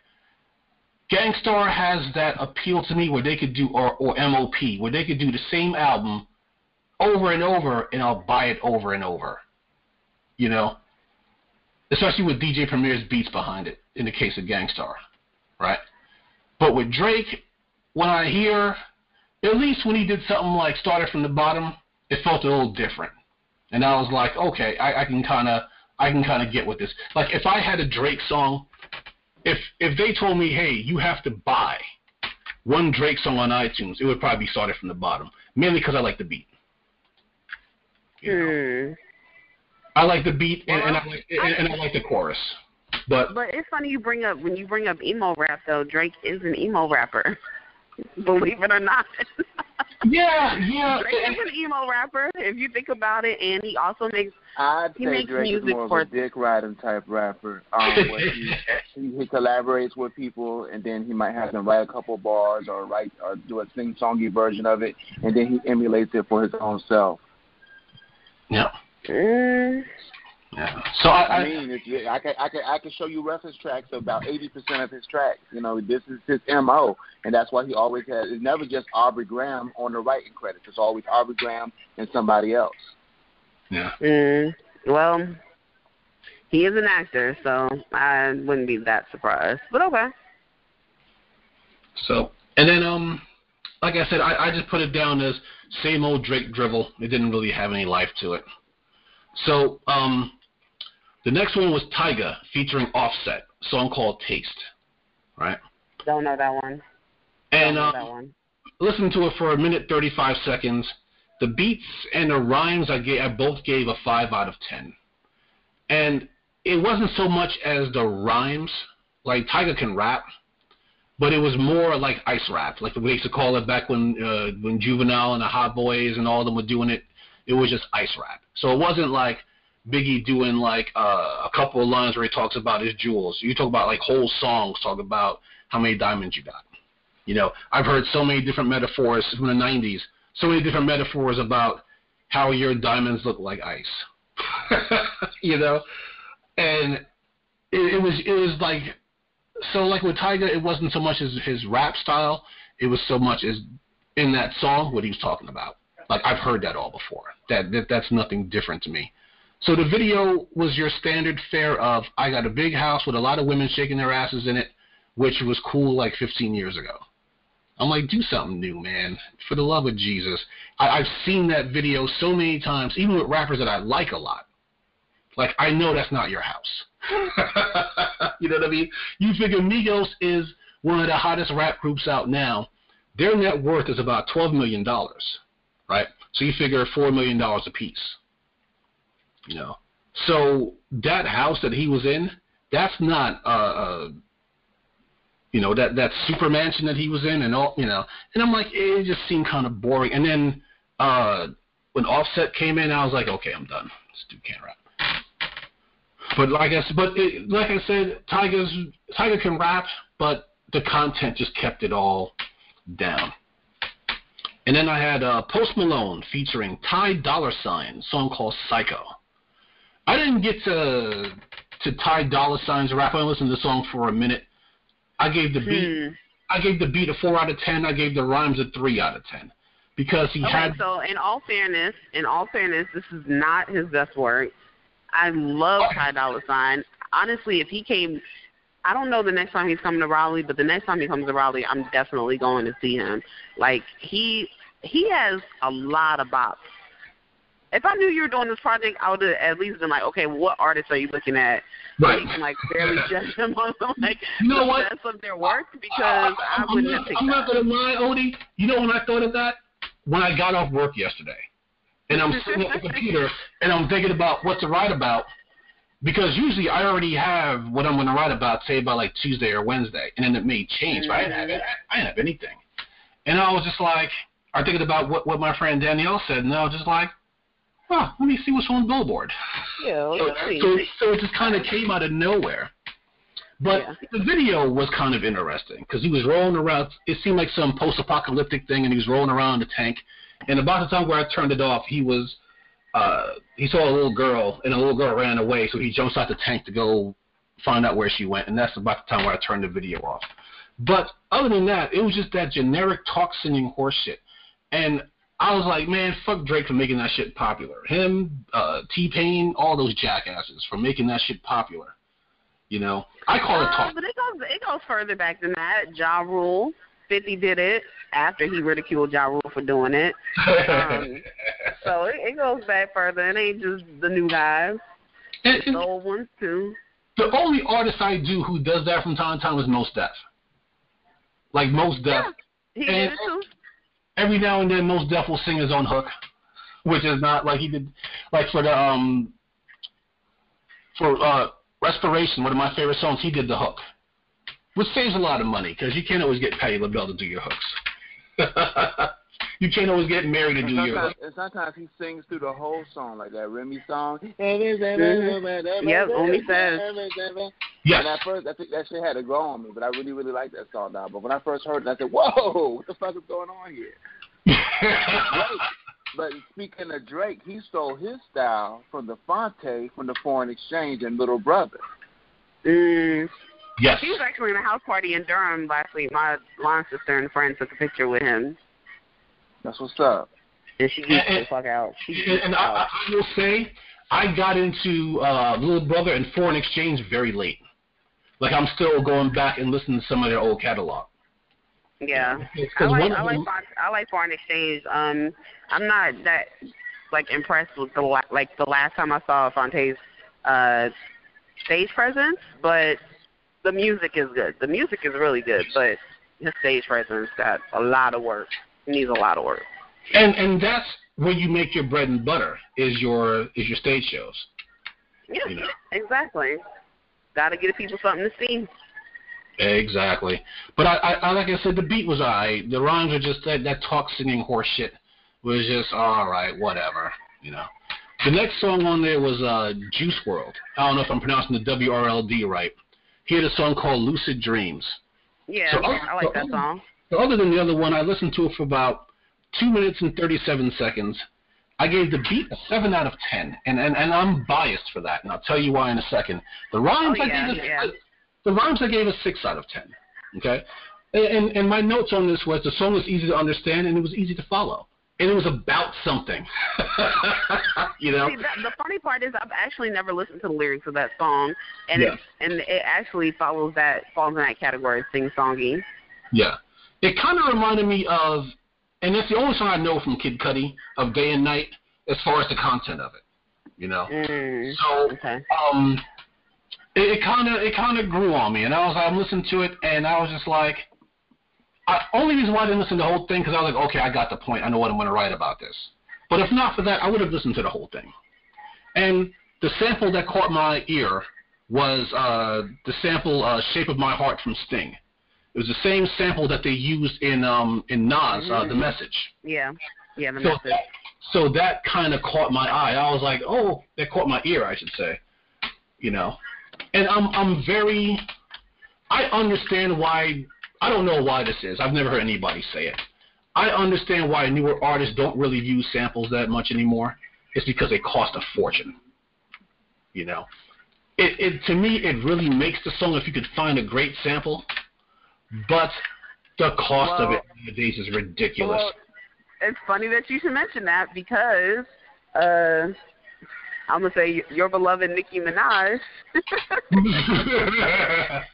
Speaker 3: Gang Starr has that appeal to me where they could do or or MOP where they could do the same album over and over and I'll buy it over and over. You know, especially with DJ Premier's beats behind it. In the case of Gang Starr, right? But with Drake, when I hear, at least when he did something like started from the bottom, it felt a little different, and I was like, okay, I, I can kind of I can kind of get with this. Like if I had a Drake song, if if they told me, hey, you have to buy one Drake song on iTunes, it would probably be started from the bottom, mainly because I like the beat. You know?
Speaker 4: Hmm.
Speaker 3: I like the beat and, and I like and, and I like the chorus, but
Speaker 4: But it's funny you bring up when you bring up emo rap though. Drake is an emo rapper. Believe it or not.
Speaker 3: yeah, yeah.
Speaker 4: Drake is an emo rapper if you think about it, and he also makes
Speaker 5: I'd
Speaker 4: He
Speaker 5: say
Speaker 4: makes
Speaker 5: Drake is
Speaker 4: music
Speaker 5: more of
Speaker 4: for-
Speaker 5: a dick riding type rapper. Um, he, he, he collaborates with people, and then he might have them write a couple bars or write or do a sing songy version of it, and then he emulates it for his own self.
Speaker 3: yeah.
Speaker 4: Mm,
Speaker 3: Yeah. So I,
Speaker 5: I
Speaker 3: I,
Speaker 5: mean, it's, I can I can I can show you reference tracks about eighty percent of his tracks. You know, this is his mo, and that's why he always has. It's never just Aubrey Graham on the writing credits. It's always Aubrey Graham and somebody else.
Speaker 3: yeah.
Speaker 4: mm, well, he is an actor, so I wouldn't be that surprised. But okay.
Speaker 3: So and then um, like I said, I, I just put it down as same old Drake drivel. It didn't really have any life to it. So um, the next one was Tyga featuring Offset, a song called Taste, right?
Speaker 4: Don't know that one.
Speaker 3: And
Speaker 4: Don't know
Speaker 3: um,
Speaker 4: that one.
Speaker 3: listened to it for a minute 35 seconds. The beats and the rhymes I gave, I both gave a five out of ten. And it wasn't so much as the rhymes, like Tyga can rap, but it was more like ice rap, like we used to call it back when uh, when Juvenile and the Hot Boys and all of them were doing it. It was just ice rap. So it wasn't like Biggie doing like uh, a couple of lines where he talks about his jewels. You talk about like whole songs talk about how many diamonds you got. You know, I've heard so many different metaphors from the '90s, so many different metaphors about how your diamonds look like ice. you know, and it, it was it was like so like with Tyga, it wasn't so much as his rap style, it was so much as in that song what he was talking about. Like I've heard that all before. That, that that's nothing different to me. So the video was your standard fare of I got a big house with a lot of women shaking their asses in it, which was cool like 15 years ago. I'm like, do something new, man. For the love of Jesus. I, I've seen that video so many times, even with rappers that I like a lot. Like, I know that's not your house. you know what I mean? You figure Migos is one of the hottest rap groups out now. Their net worth is about $12 million, right? So you figure $4 million a piece. You know? So that house that he was in, that's not uh, uh you know that that super mansion that he was in and all you know and i'm like it just seemed kind of boring and then uh when offset came in i was like okay i'm done this dude can't rap but like i said but it, like i said Tyga's Tyga can rap but the content just kept it all down and then i had uh post malone featuring Ty Dolla Sign song called psycho i didn't get to to Ty Dolla Sign's rap i listened to the song for a minute I gave the beat.
Speaker 4: Hmm.
Speaker 3: I gave the beat a four out of ten. I gave the rhymes a three out of ten because he
Speaker 4: Okay,
Speaker 3: had.
Speaker 4: so in all fairness, in all fairness, this is not his best work. I love Ty Dolla Sign. Honestly, if he came, I don't know the next time he's coming to Raleigh, but the next time he comes to Raleigh, I'm definitely going to see him. Like he he has a lot of bops. If I knew you were doing this project, I would have at least been like, okay, what artists are you looking at? So
Speaker 3: Right.
Speaker 4: you can like barely judge them on like
Speaker 3: You know
Speaker 4: the
Speaker 3: what?
Speaker 4: of their work because I,
Speaker 3: I'm,
Speaker 4: wouldn't
Speaker 3: not,
Speaker 4: have
Speaker 3: I'm not gonna lie, Odie. You know when I thought of that? When I got off work yesterday, and I'm sitting at the computer and I'm thinking about what to write about. Because usually I already have what I'm going to write about, say by like Tuesday or Wednesday, and then it may change. But I didn't have it. I didn't have anything, and I was just like, I'm thinking about what what my friend Danielle said, and I was just like, oh, let me see what's on Billboard.
Speaker 4: Yeah,
Speaker 3: So, so, so it just kind of came out of nowhere. But
Speaker 4: Yeah.
Speaker 3: the video was kind of interesting because he was rolling around. It seemed like some post-apocalyptic thing, and he was rolling around in the tank. And about the time where I turned it off, he was uh, he saw a little girl, and a little girl ran away. So he jumps out the tank to go find out where she went, and that's about the time where I turned the video off. But other than that, it was just that generic talk singing horse shit. And I was like, man, fuck Drake for making that shit popular. Him, uh, T Pain, all those jackasses for making that shit popular. You know, I call
Speaker 4: uh,
Speaker 3: it talk.
Speaker 4: But it goes it goes further back than that. Ja Rule, Fifty did it after he ridiculed Ja Rule for doing it. Um, so it, it goes back further. It ain't just the new guys.
Speaker 3: And-
Speaker 4: The old ones too.
Speaker 3: the only artist I do who does that from time to time is Mos Def. Like Mos Def.
Speaker 4: He
Speaker 3: And-
Speaker 4: did it too.
Speaker 3: every now and then Mos Def will sing his own hook, which is not like he did, like for the um for uh Respiration, one of my favorite songs, he did the hook, which saves a lot of money because you can't always get Patti LaBelle to do your hooks. you can't always get Mary to do your
Speaker 5: sometimes,
Speaker 3: hook.
Speaker 5: and sometimes he sings through the whole song, like that Remy song.
Speaker 4: Yep, only says.
Speaker 3: Yes.
Speaker 5: And at first, I think that shit had to grow on me, but I really, really like that song now. But when I first heard it, I said, "Whoa, what the fuck is going on here?" Drake. But speaking of Drake, he stole his style from the Phonte from the Foreign Exchange and Little Brother.
Speaker 4: Mm.
Speaker 3: Yes.
Speaker 4: He was actually in a house party in Durham last week. My line sister and friend took a picture with him,
Speaker 5: That's what's up.
Speaker 4: and she geeked
Speaker 3: And-
Speaker 4: the fuck out. She
Speaker 3: And, and I,
Speaker 4: out.
Speaker 3: I I will say, I got into uh, Little Brother and Foreign Exchange very late. Like I'm still going back and listening to some of their old catalog.
Speaker 4: Yeah, I
Speaker 3: Because
Speaker 4: like
Speaker 3: one
Speaker 4: I
Speaker 3: of
Speaker 4: like
Speaker 3: them-
Speaker 4: foreign, I like foreign exchange. Um, I'm not that like impressed with the like the last time I saw Phonte's uh stage presence, but the music is good. The music is really good, but his stage presence got a lot of work. Needs a lot of work.
Speaker 3: And and that's where you make your bread and butter is your is your stage shows.
Speaker 4: Yeah,
Speaker 3: You know.
Speaker 4: exactly. Got to get give people something to see.
Speaker 3: Exactly. But I, I, I like I said, the beat was alright. The rhymes were just that that talk singing horse shit was just all right, whatever. You know. The next song on there was uh, Juice WRLD. I don't know if I'm pronouncing the W R L D right. He had a song called Lucid Dreams.
Speaker 4: Yeah,
Speaker 3: So,
Speaker 4: I like that song.
Speaker 3: So other than the other one, I listened to it for about two minutes and 37 seconds. I gave the beat a 7 out of 10, and, and, and I'm biased for that, and I'll tell you why in a second. The rhymes,
Speaker 4: Oh,
Speaker 3: I gave a,
Speaker 4: yeah.
Speaker 3: the rhymes I gave a 6 out of 10, okay? And, and my notes on this was the song was easy to understand, and it was easy to follow. And it was about something, you know?
Speaker 4: See, that, the funny part is I've actually never listened to the lyrics of that song, and
Speaker 3: Yeah.
Speaker 4: it and it actually follows that falls in that category of sing songy.
Speaker 3: Yeah. It kind of reminded me of, and that's the only song I know from Kid Cudi, of Day and Night, as far as the content of it, you know?
Speaker 4: Mm.
Speaker 3: So,
Speaker 4: Okay.
Speaker 3: um, it kind of it kind of grew on me, and I was I'm listening to it, and I was just like, I, only reason why I didn't listen to the whole thing because I was like, okay, I got the point. I know what I'm going to write about this. But if not for that, I would have listened to the whole thing. And the sample that caught my ear was uh, the sample uh, "Shape of My Heart" from Sting. It was the same sample that they used in um, in Nas, uh, "The Message."
Speaker 4: Yeah. Yeah. The
Speaker 3: So
Speaker 4: message.
Speaker 3: that, so that kind of caught my eye. I was like, oh, that caught my ear, I should say. You know, and I'm I'm very, I understand why. I don't know why this is. I've never heard anybody say it. I understand why newer artists don't really use samples that much anymore. It's because they cost a fortune. You know, it it to me it really makes the song if you could find a great sample, but the cost of
Speaker 5: Well-
Speaker 3: it nowadays is ridiculous.
Speaker 4: Well, it's funny that you should mention that because uh, I'm gonna say your beloved Nicki Minaj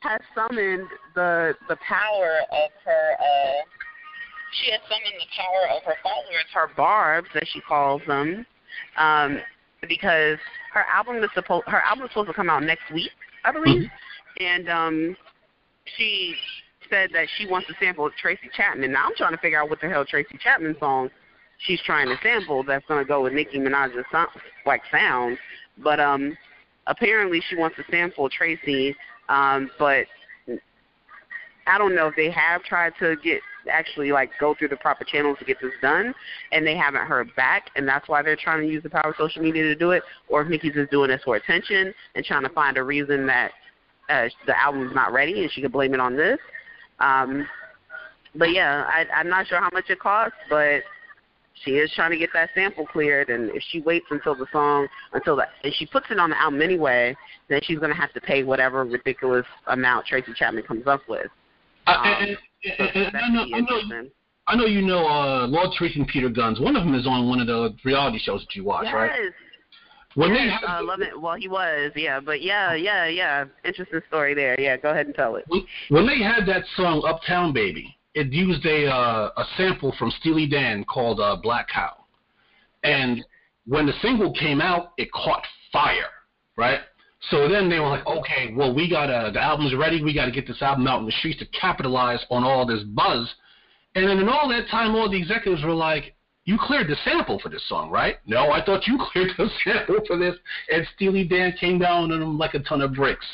Speaker 4: has summoned the the power of her. Uh, she has summoned the power of her followers, her barbs, as she calls them, um, because her album is supposed her album is supposed to come out next week, I believe, and um, she said that she wants to sample Tracy Chapman. Now I'm trying to figure out what the hell Tracy Chapman song she's trying to sample that's going to go with Nicki Minaj's so- like sound, but um, apparently she wants to sample Tracy, um, but I don't know if they have tried to get actually like go through the proper channels to get this done, and they haven't heard back, and that's why they're trying to use the power of social media to do it, or if Nicki's just doing this for attention and trying to find a reason that uh, the album's not ready and she could blame it on this. Um, but yeah, I, I'm not sure how much it costs, but she is trying to get that sample cleared, and if she waits until the song, until that, and she puts it on the album anyway, then she's going to have to pay whatever ridiculous amount Tracy Chapman comes up with.
Speaker 3: Um, I, know, I, know, I know you know uh, Lord Tariq and Peter Gunz One of them is on one of the reality shows that you watch,
Speaker 4: yes.
Speaker 3: right?
Speaker 4: When yes, they uh, love it. Well, he was, yeah, but yeah, yeah, yeah. Interesting story there. Yeah, go ahead and tell it.
Speaker 3: When they had that song "Uptown Baby," it used a uh, a sample from Steely Dan called uh, "Black Cow," and when the single came out, it caught fire, right? So then they were like, okay, well, we got to the album's ready. We got to get this album out in the streets to capitalize on all this buzz. And then in all that time, all the executives were like, you cleared the sample for this song, right? No, I thought you cleared the sample for this. And Steely Dan came down on them like a ton of bricks,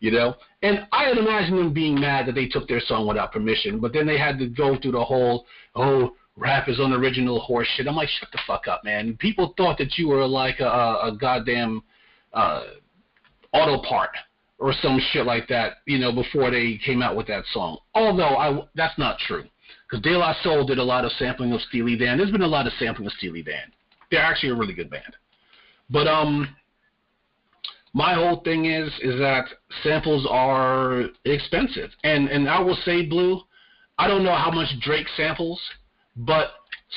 Speaker 3: you know? And I had imagined them being mad that they took their song without permission, but then they had to go through the whole, oh, rap is unoriginal horse shit. I'm like, shut the fuck up, man. People thought that you were like a, a goddamn uh, auto part or some shit like that, you know, before they came out with that song. Although I, that's not true, because De La Soul did a lot of sampling of Steely Dan. There's been a lot of sampling of Steely Dan. They're actually a really good band. But um, my whole thing is is that samples are expensive, and and I will say, Blue, I don't know how much Drake samples, but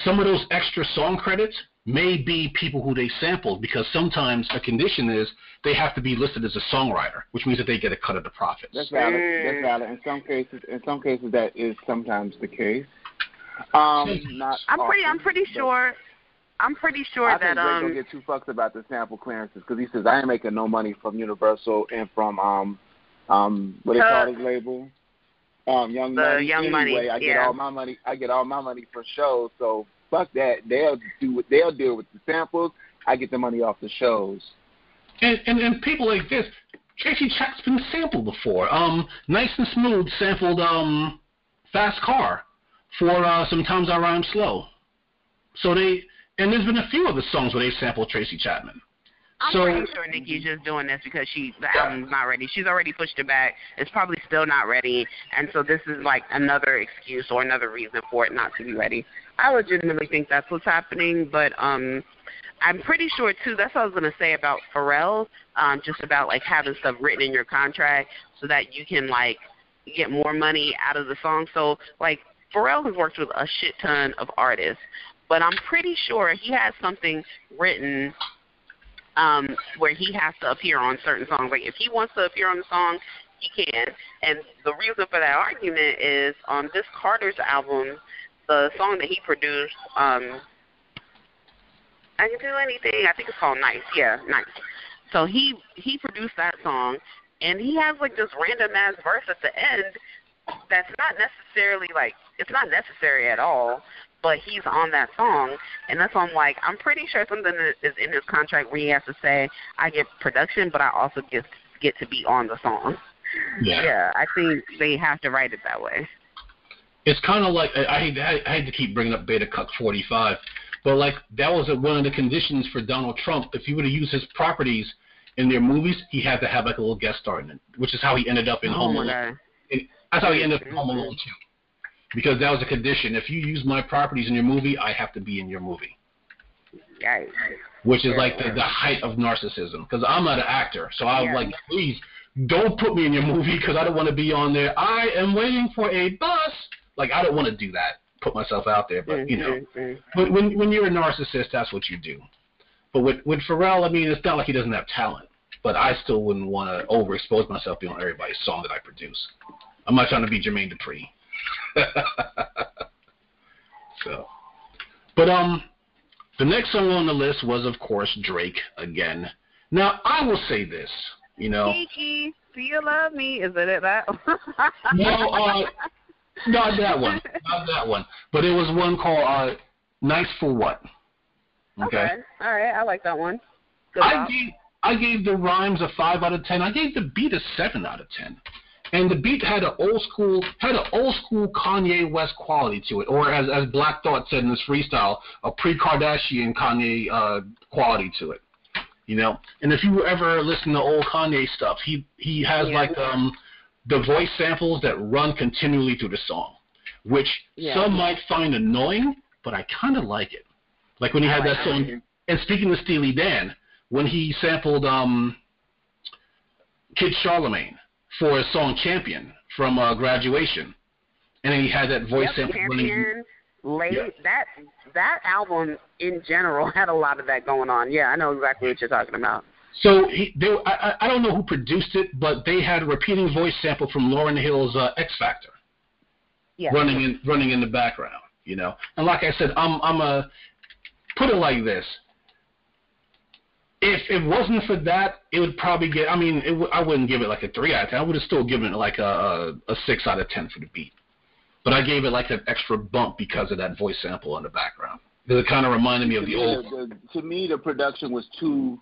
Speaker 3: some of those extra song credits may be people who they sampled because sometimes a condition is they have to be listed as a songwriter, which means that they get a cut of the profits.
Speaker 5: That's valid. That's valid. In some cases, in some cases, that is sometimes the case. Um, not
Speaker 4: I'm pretty. I'm pretty sure. I'm pretty sure
Speaker 5: I
Speaker 4: that
Speaker 5: think
Speaker 4: um.
Speaker 5: don't get too fucked about the sample clearances because he says I ain't making no money from Universal and from um um what they call his label um Young
Speaker 4: the
Speaker 5: Money.
Speaker 4: Young
Speaker 5: anyway,
Speaker 4: Money.
Speaker 5: I get all my money. I get all my money for shows. So fuck that. They'll do. They'll deal with the samples. I get the money off the shows.
Speaker 3: And and, and people like this, Tracy Chapman's been sampled before. Um, Nice and Smooth sampled um, Fast Car for uh, Sometimes I Rhyme Slow. So they and there's been a few of the songs where they sampled Tracy Chapman.
Speaker 4: I'm
Speaker 3: so,
Speaker 4: pretty sure Nicki's just doing this because she the album's not ready. She's already pushed it back. It's probably still not ready, and so this is like another excuse or another reason for it not to be ready. I legitimately think that's what's happening, but um I'm pretty sure too. That's what I was gonna say about Pharrell, um, just about like having stuff written in your contract so that you can like get more money out of the song. So like Pharrell has worked with a shit ton of artists, but I'm pretty sure he has something written um, where he has to appear on certain songs. Like if he wants to appear on the song, he can. And the reason for that argument is on this Carter's album, the song that he produced, um, I can do anything. I think it's called Nice. Yeah, Nice. So he he produced that song, and he has like this random ass verse at the end that's not necessarily like it's not necessary at all, but he's on that song, and that's why I'm like I'm pretty sure something is in his contract where he has to say I get production, but I also get get to be on the song.
Speaker 3: Yeah,
Speaker 4: yeah I think they have to write it that way.
Speaker 3: It's kind of like I hate I hate to keep bringing up Beta Cuck 45, but like that was one of the conditions for Donald Trump. If he were to use his properties in their movies, he had to have like a little guest star in it, which is how he ended up in
Speaker 4: oh
Speaker 3: Home Alone. That's how he ended up in Home Alone too, because that was a condition. If you use my properties in your movie, I have to be in your movie.
Speaker 4: Right.
Speaker 3: Which is like the, the height of narcissism. Because I'm not an actor, so I'm yeah. like, please don't put me in your movie because I don't want to be on there. I am waiting for a bus. Like I don't want to do that. Put myself out there, but you know,
Speaker 4: mm-hmm.
Speaker 3: but when when you're a narcissist, that's what you do. But with with Pharrell, I mean, it's not like he doesn't have talent, but I still wouldn't want to overexpose myself being on everybody's song that I produce. I'm not trying to be Jermaine Dupri. so, but um, the next song on the list was, of course, Drake again. Now, I will say this, you know.
Speaker 4: Kiki, do you love me? Is it that?
Speaker 3: no, uh, not that one. Not that one. But it was one called uh, "Nice for What." Okay.
Speaker 4: okay. All right. I like that one. Good
Speaker 3: I gave I gave the rhymes a five out of ten. I gave the beat a seven out of ten and the beat had an old school had an old school Kanye West quality to it, or as as Black Thought said in his freestyle, a pre Kardashian Kanye uh, quality to it. You know, and if you ever listen to old Kanye stuff, he he has
Speaker 4: yeah.
Speaker 3: like um the voice samples that run continually through the song, which
Speaker 4: yeah.
Speaker 3: some might find annoying, but I kind of like it Like when he had that song. And speaking of Steely Dan, when he sampled um, Kid Charlemagne for his song Champion from uh, Graduation, and then he had that voice
Speaker 4: yep,
Speaker 3: sample.
Speaker 4: Champion, late yeah. that that album in general had a lot of that going on. Yeah, I know exactly what you're talking about.
Speaker 3: So he, they, I, I don't know who produced it, but they had a repeating voice sample from Lauryn Hill's uh, Ex-Factor,
Speaker 4: yes.
Speaker 3: running in running in the background. You know, and like I said, I'm I'm a put it like this. If it wasn't for that, it would probably get. I mean, it w- I wouldn't give it like a three out of ten. I would have still given it like a, a a six out of ten for the beat. But I gave it like an extra bump because of that voice sample in the background. Because it kind of reminded me of the old.
Speaker 5: The, to me, the production was too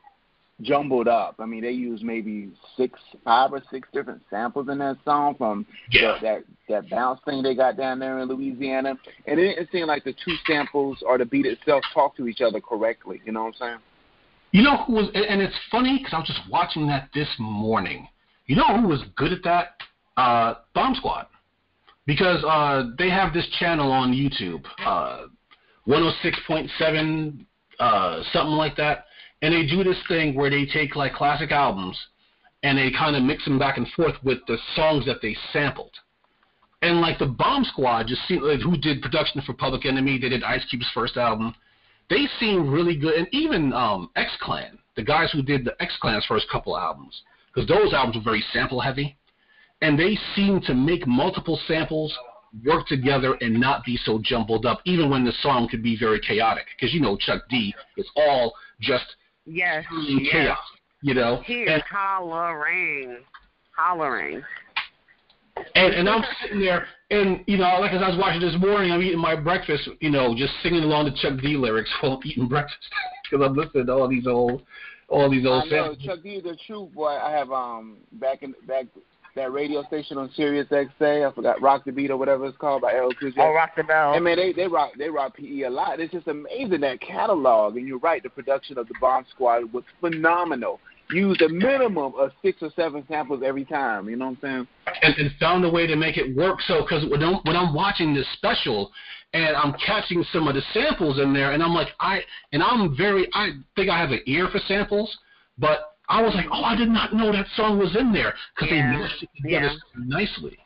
Speaker 5: jumbled up. I mean, they used maybe six, five or six different samples in that song from
Speaker 3: yeah.
Speaker 5: the, that that bounce thing they got down there in Louisiana, and it didn't seem like the two samples or the beat itself talked to each other correctly. You know what I'm saying?
Speaker 3: You know who was, and it's funny because I was just watching that this morning. You know who was good at that? Uh, Bomb Squad, because uh, they have this channel on YouTube, uh, 106.7, uh, something like that and they do this thing where they take like classic albums and they kind of mix them back and forth with the songs that they sampled. And like the Bomb Squad, just seemed like who did production for Public Enemy, they did Ice Cube's first album. They seem really good, and even um, X Clan, the guys who did the X Clan's first couple albums, because those albums were very sample heavy, and they seem to make multiple samples work together and not be so jumbled up, even when the song could be very chaotic. Because you know Chuck D is all just
Speaker 4: Yes.
Speaker 3: chaos.
Speaker 4: Yes.
Speaker 3: You know.
Speaker 4: He's
Speaker 3: and,
Speaker 4: hollering, hollering.
Speaker 3: And and I'm sitting there, and you know, like as I was watching this morning, I'm eating my breakfast, you know, just singing along to Chuck D lyrics while I'm eating breakfast because I'm listening to all these old, all these old.
Speaker 5: I know Chuck D, is the truth, boy. I have um back in back that radio station on Sirius XM. I forgot Rock the Beat or whatever it's called by Errol Cool
Speaker 4: Oh, Rock the Bell.
Speaker 5: And man, they they rock they rock PE a lot. It's just amazing that catalog. And you're right, the production of the Bomb Squad was phenomenal. Used a minimum of six or seven samples every time. You know what I'm saying?
Speaker 3: And, and found a way to make it work. So because when I'm when I'm watching this special. And I'm catching some of the samples in there, and I'm like, I and I'm very, I think I have an ear for samples, but I was like, oh, I did not know that song was in there because
Speaker 4: Yeah.
Speaker 3: they mashed it together
Speaker 4: Yeah.
Speaker 3: so nicely.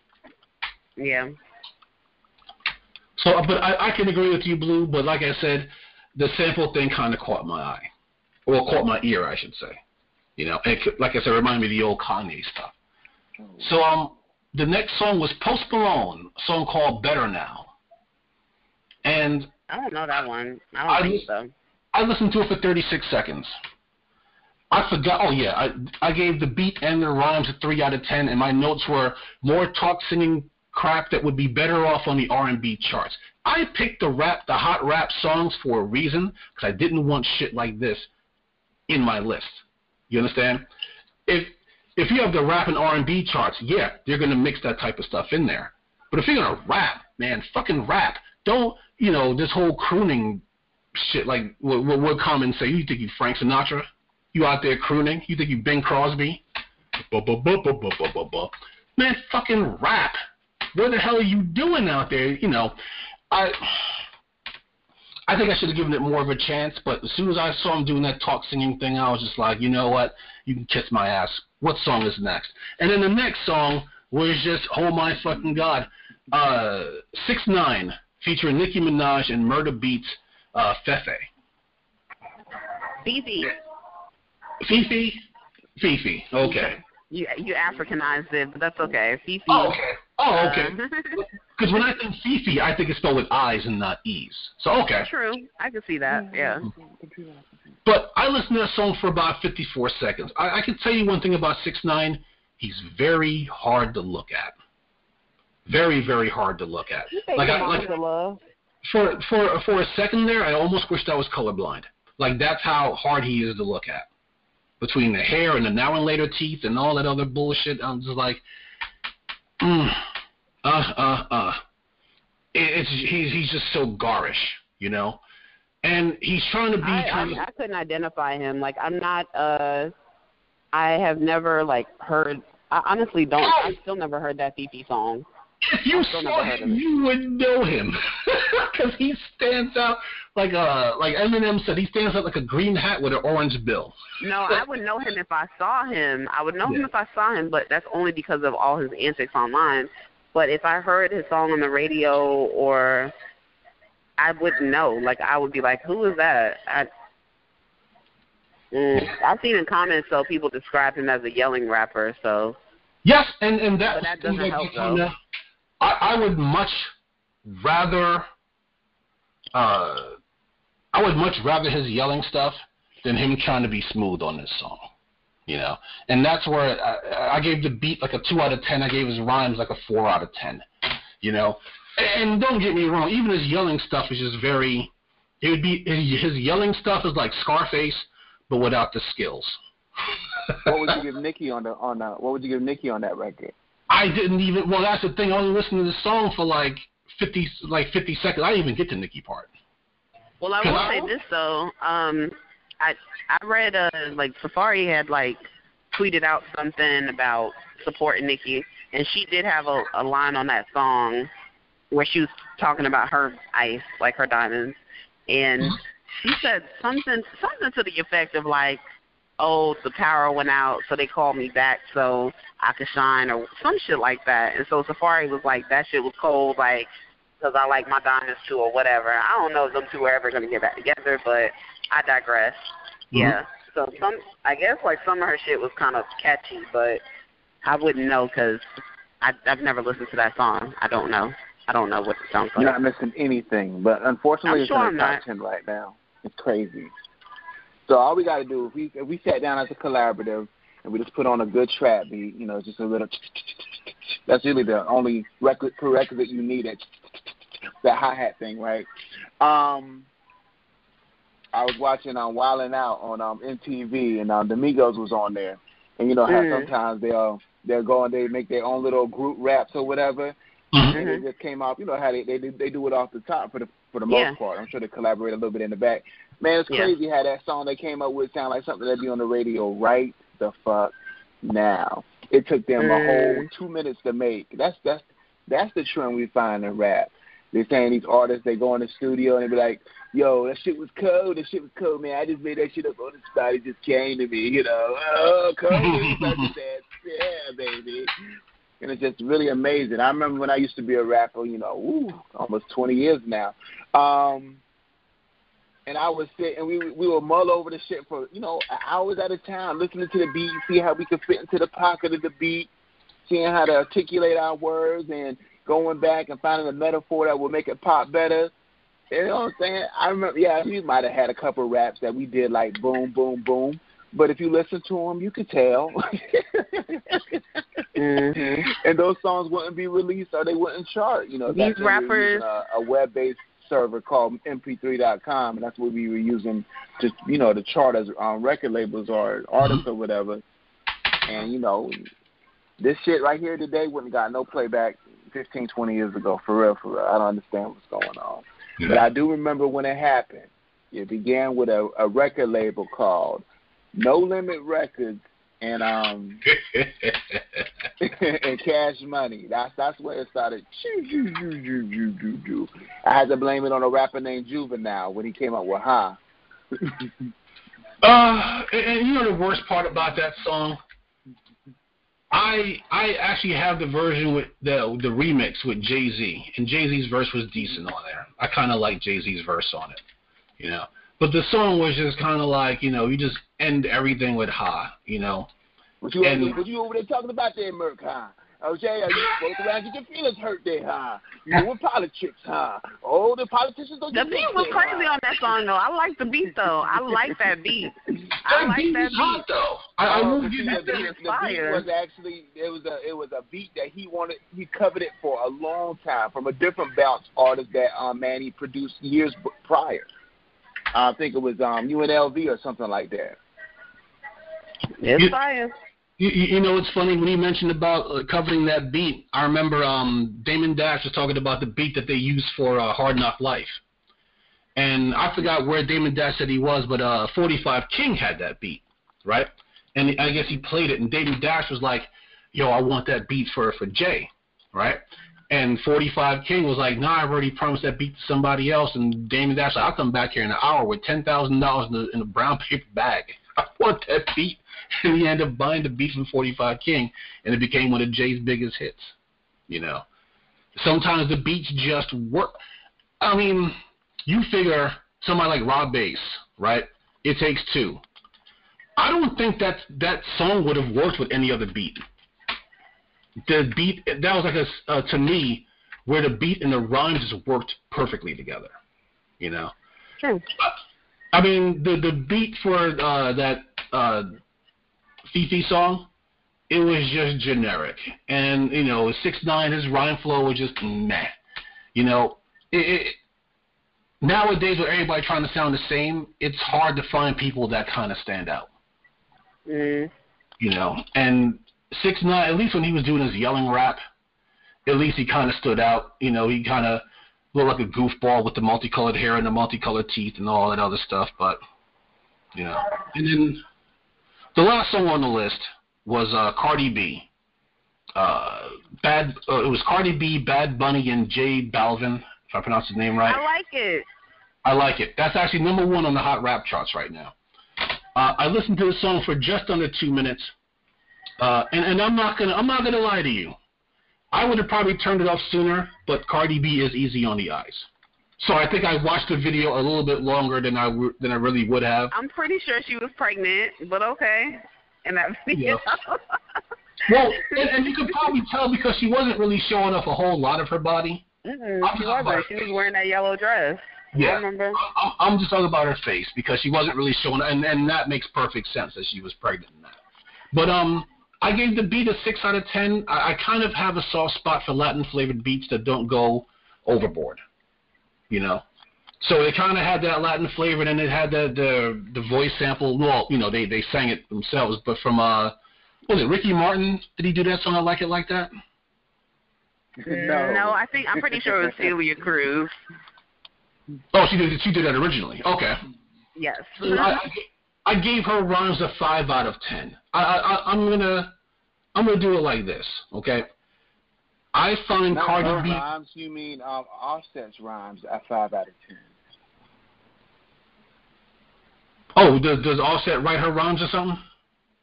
Speaker 4: Yeah.
Speaker 3: So, but I, I can agree with you, Blue. But like I said, the sample thing kind of caught my eye, or caught my ear, I should say. You know, and like I said, it reminded me of the old Kanye stuff. So, um, the next song was Post Malone, a song called Better Now, and
Speaker 4: I don't know that one. I don't
Speaker 3: I
Speaker 4: think so.
Speaker 3: I listened to it for 36 seconds. I forgot. Oh yeah, I I gave the beat and the rhymes a three out of ten, and my notes were more talk singing crap that would be better off on the R&B charts. I picked the rap, the hot rap songs for a reason, because I didn't want shit like this in my list. You understand? If if you have the rap and R&B charts, yeah, they're gonna mix that type of stuff in there. But if you're gonna rap, man, fucking rap. Don't you know this whole crooning shit? Like what what what Common say? You think you Frank Sinatra? You out there crooning? You think you Bing Crosby? Man, fucking rap. What the hell are you doing out there? You know, I I think I should have given it more of a chance, but as soon as I saw him doing that talk singing thing, I was just like, you know what? You can kiss my ass. What song is next? And then the next song was just, oh my fucking god, uh, Six Nine featuring Nicki Minaj and Murda Beatz, uh, Fefe.
Speaker 4: Fifi.
Speaker 3: Fifi, Fifi. Okay.
Speaker 4: You you Africanized it, but that's okay. Fifi.
Speaker 3: Oh, okay. Oh, okay.
Speaker 4: Uh,
Speaker 3: Because when I think Fifi, I think it's spelled with I's and not E's. So okay.
Speaker 4: True. I can see that. Yeah.
Speaker 3: But I listened to that song for about 54 seconds. I, I can tell you one thing about Six Nine. He's very hard to look at. Very, very hard to look at. Like, I, like
Speaker 4: love.
Speaker 3: for for for a second there, I almost wished I was colorblind. Like that's how hard he is to look at. Between the hair and the now and later teeth and all that other bullshit, I'm just like, mm, uh, uh, uh. It, it's he's he's just so garish, you know. And he's trying to be
Speaker 4: I,
Speaker 3: of
Speaker 4: I I couldn't identify him. Like I'm not. uh I have never like heard. I honestly don't. I've still never heard that Fifi song.
Speaker 3: If you saw him, you would know him because he stands out like a like Eminem said. He stands out like a green hat with an orange bill.
Speaker 4: No, I would know him if I saw him. I would know yeah. him if I saw him, but that's only because of all his antics online. But if I heard his song on the radio or I wouldn't know. Like I would be like, "Who is that?" I, mm, I've seen in comments so people describe him as a yelling rapper. So
Speaker 3: yes, and and that,
Speaker 4: that doesn't help though.
Speaker 3: I, I would much rather. Uh, I would much rather his yelling stuff than him trying to be smooth on this song. You know, and that's where I, I gave the beat like a two out of ten. I gave his rhymes like a four out of ten. You know, and don't get me wrong, even his yelling stuff is just very. It would be his yelling stuff is like Scarface, but without the skills.
Speaker 5: what would you give Nicki on the on the, What would you give Nicki on that record?
Speaker 3: I didn't even. Well, that's the thing. I only listened to the song for like fifty, like fifty seconds. I didn't even get to Nicki part.
Speaker 4: Well, I will I, say this though. Um, I I read uh like Safaree had like tweeted out something about supporting Nicki, and she did have a, a line on that song where she was talking about her ice, like her diamonds, and she said something something to the effect of like, "Oh, the power went out, so they called me back so I could shine," or some shit like that. And so Safaree was like, "That shit was cold, like." Because I like my diamonds too, or whatever. I don't know if them two are ever gonna get back together, but I digress. Mm-hmm. Yeah. So some, I guess like some of her shit was kind of catchy, but I wouldn't know because I've never listened to that song. I don't know. I don't know what it sounds like.
Speaker 5: You're not missing anything, but unfortunately,
Speaker 4: I'm
Speaker 5: it's
Speaker 4: sure
Speaker 5: in the top ten right now. It's crazy. So all we got to do, if we if we sat down as a collaborative and we just put on a good trap beat, you know, just a little. That's really the only record prerequisite you need. That that hi hat thing, right? Um, I was watching um, Wildin' Out on um, MTV, and um, the Migos was on there, and you know how mm. sometimes they'll they'll go and they make their own little group raps or whatever, Mm-hmm. And it just came off. You know how they they do, they do it off the top for the for the
Speaker 4: yeah.
Speaker 5: most part. I'm sure they collaborate a little bit in the back. Man, it's crazy
Speaker 4: yeah.
Speaker 5: how that song they came up with sound like something that'd be on the radio right the fuck now. It took them mm. a whole two minutes to make. That's that's that's the trend we find in rap. They're saying these artists they go in the studio and they be like, "Yo, that shit was cold. That shit was cold, man. I just made that shit up on the spot. It just came to me, you know. Oh, cold. yeah, baby and it's just really amazing. I remember when I used to be a rapper, you know, ooh, almost 20 years now. Um, and I would sit and we we would mull over the shit for you know hours at a time, listening to the beat, see how we could fit into the pocket of the beat, seeing how to articulate our words, and going back and finding a metaphor that would make it pop better. You know what I'm saying? I remember, yeah, we might have had a couple raps that we did like boom, boom, boom, but if you listen to them, you could tell.
Speaker 4: mm-hmm.
Speaker 5: And those songs wouldn't be released or they wouldn't chart. You know,
Speaker 4: these rappers
Speaker 5: a, a web-based server called MP3.com, and that's what we were using to, you know, to chart as um, record labels or artists or whatever. And you know, this shit right here today wouldn't got no playback 15, 20 years ago. For real, for real. I don't understand what's going on. Yeah. But I do remember when it happened. It began with a, a record label called no Limit Records and um and Cash Money. That's that's where it started. I had to blame it on a rapper named Juvenile when he came up with Ha.
Speaker 3: uh, and you know the worst part about that song. I I actually have the version with the the remix with Jay Z, and Jay Z's verse was decent on there. I kind of like Jay Z's verse on it, you know. But the song was just kind of like, you know, you just end everything with ha, you know.
Speaker 5: What you, and, over, what you over there talking about there, Merc, huh? Okay, are you spoke around, get your feelings hurt there, huh? You know, with politics, huh? Oh, the politicians don't
Speaker 4: The beat was crazy on that song, though. I like the beat, though. I like that beat. I like that beat.
Speaker 3: though. I, I
Speaker 5: will
Speaker 3: give you
Speaker 5: that. The, the beat was actually it was a it was a beat that he wanted. He covered it for a long time from a different bounce artist that um, man he produced years prior. I think it was um, UNLV or something like that.
Speaker 4: It's you, fire.
Speaker 3: You, you know, it's funny when you mentioned about uh, covering that beat. I remember um, Damon Dash was talking about the beat that they used for uh, Hard Knock Life, and I forgot where Damon Dash said he was, but uh, 45 King had that beat, right? And I guess he played it, and Damon Dash was like, "Yo, I want that beat for for Jay," right? And 45 King was like, nah, I've already promised that beat to somebody else. And Damon Dash, like, I'll come back here in an hour with $10,000 in, in a brown paper bag. I want that beat. And he ended up buying the beat from 45 King, and it became one of Jay's biggest hits. You know, sometimes the beats just work. I mean, you figure somebody like Rob Base, right? It takes two. I don't think that that song would have worked with any other beat. The beat that was like a uh, to me where the beat and the rhymes just worked perfectly together. You know.
Speaker 4: True.
Speaker 3: I mean the the beat for uh, that uh, FEFE song, it was just generic, and you know six nine his rhyme flow was just meh. You know, it, it, nowadays with everybody trying to sound the same, it's hard to find people that kind of stand out.
Speaker 4: Mm.
Speaker 3: You know, and six nine at least when he was doing his yelling rap, at least he kind of stood out. You know, he kind of looked like a goofball with the multicolored hair and the multicolored teeth and all that other stuff. But you know, and then the last song on the list was uh, Cardi B. Uh, Bad. Uh, it was Cardi B, Bad Bunny, and J Balvin. If I pronounce his name right.
Speaker 4: I like it.
Speaker 3: I like it. That's actually number one on the hot rap charts right now. Uh, I listened to the song for just under two minutes, uh, and, and I'm not gonna I'm not gonna lie to you. I would have probably turned it off sooner, but Cardi B is easy on the eyes. So I think I watched the video a little bit longer than I w- than I really would have.
Speaker 4: I'm pretty sure she was pregnant, but okay. And that video.
Speaker 3: Yeah. Well, and, and you could probably tell because she wasn't really showing off a whole lot of her body.
Speaker 4: Mm-mm,
Speaker 3: I'm
Speaker 4: she wasn't. She was wearing that yellow dress.
Speaker 3: Yeah.
Speaker 4: remember.
Speaker 3: I'm, I'm just talking about her face because she wasn't really showing, and and that makes perfect sense that she was pregnant in that. But um, I gave the beat a six out of ten. I, I kind of have a soft spot for Latin flavored beats that don't go overboard, you know. So it kind of had that Latin flavor, and it had the the the voice sample. Well, you know, they they sang it themselves, but from uh, was it Ricky Martin? Did he do that song? I like it like that.
Speaker 5: no.
Speaker 4: No, I think I'm pretty sure it was Celia Cruz.
Speaker 3: Oh, she did she did that originally. Okay.
Speaker 4: Yes.
Speaker 3: I, I, I gave her rhymes a five out of ten. I, I, I'm gonna, I'm gonna do it like this, okay? I find
Speaker 5: Not
Speaker 3: Cardi B.
Speaker 5: rhymes. You mean um, Offset's rhymes at five out of ten?
Speaker 3: Oh, does, does Offset write her rhymes or something?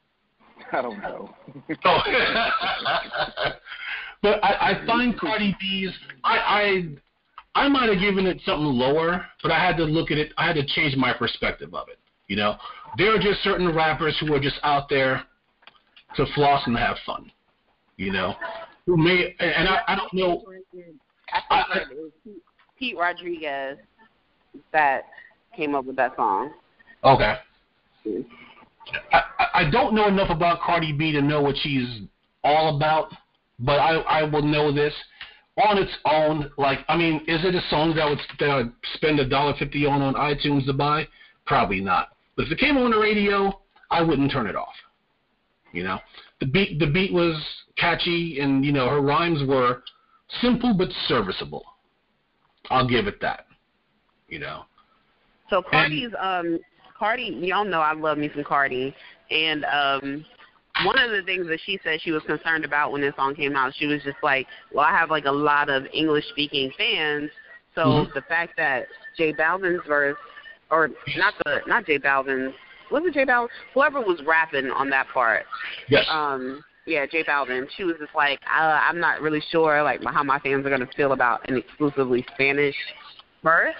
Speaker 5: I don't know.
Speaker 3: Oh, but I, I find Cardi B's. I, I, I might have given it something lower, but I had to look at it. I had to change my perspective of it. You know, there are just certain rappers who are just out there to floss and have fun. You know, who may and I, I don't know.
Speaker 4: I think it was Pete, Pete Rodriguez that came up with that song.
Speaker 3: Okay. Mm-hmm. I, I- I don't know enough about Cardi B to know what she's all about, but I I will know this on its own. Like, I mean, is it a song that would that I would spend a dollar fifty on on iTunes to buy? Probably not. But if it came on the radio, I wouldn't turn it off. You know, the beat the beat was catchy, and you know her rhymes were simple but serviceable. I'll give it that. You know.
Speaker 4: So Cardi's um Cardi, y'all know I love me some Cardi, and um one of the things that she said she was concerned about when this song came out, she was just like, well, I have like a lot of English speaking fans, so
Speaker 3: Mhm.
Speaker 4: the fact that J Balvin's verse, or not the not J Balvin's, was it J Balvin? Whoever was rapping on that part,
Speaker 3: Yes.
Speaker 4: um yeah J Balvin, she was just like, uh, I'm not really sure like how my fans are gonna feel about an exclusively Spanish verse.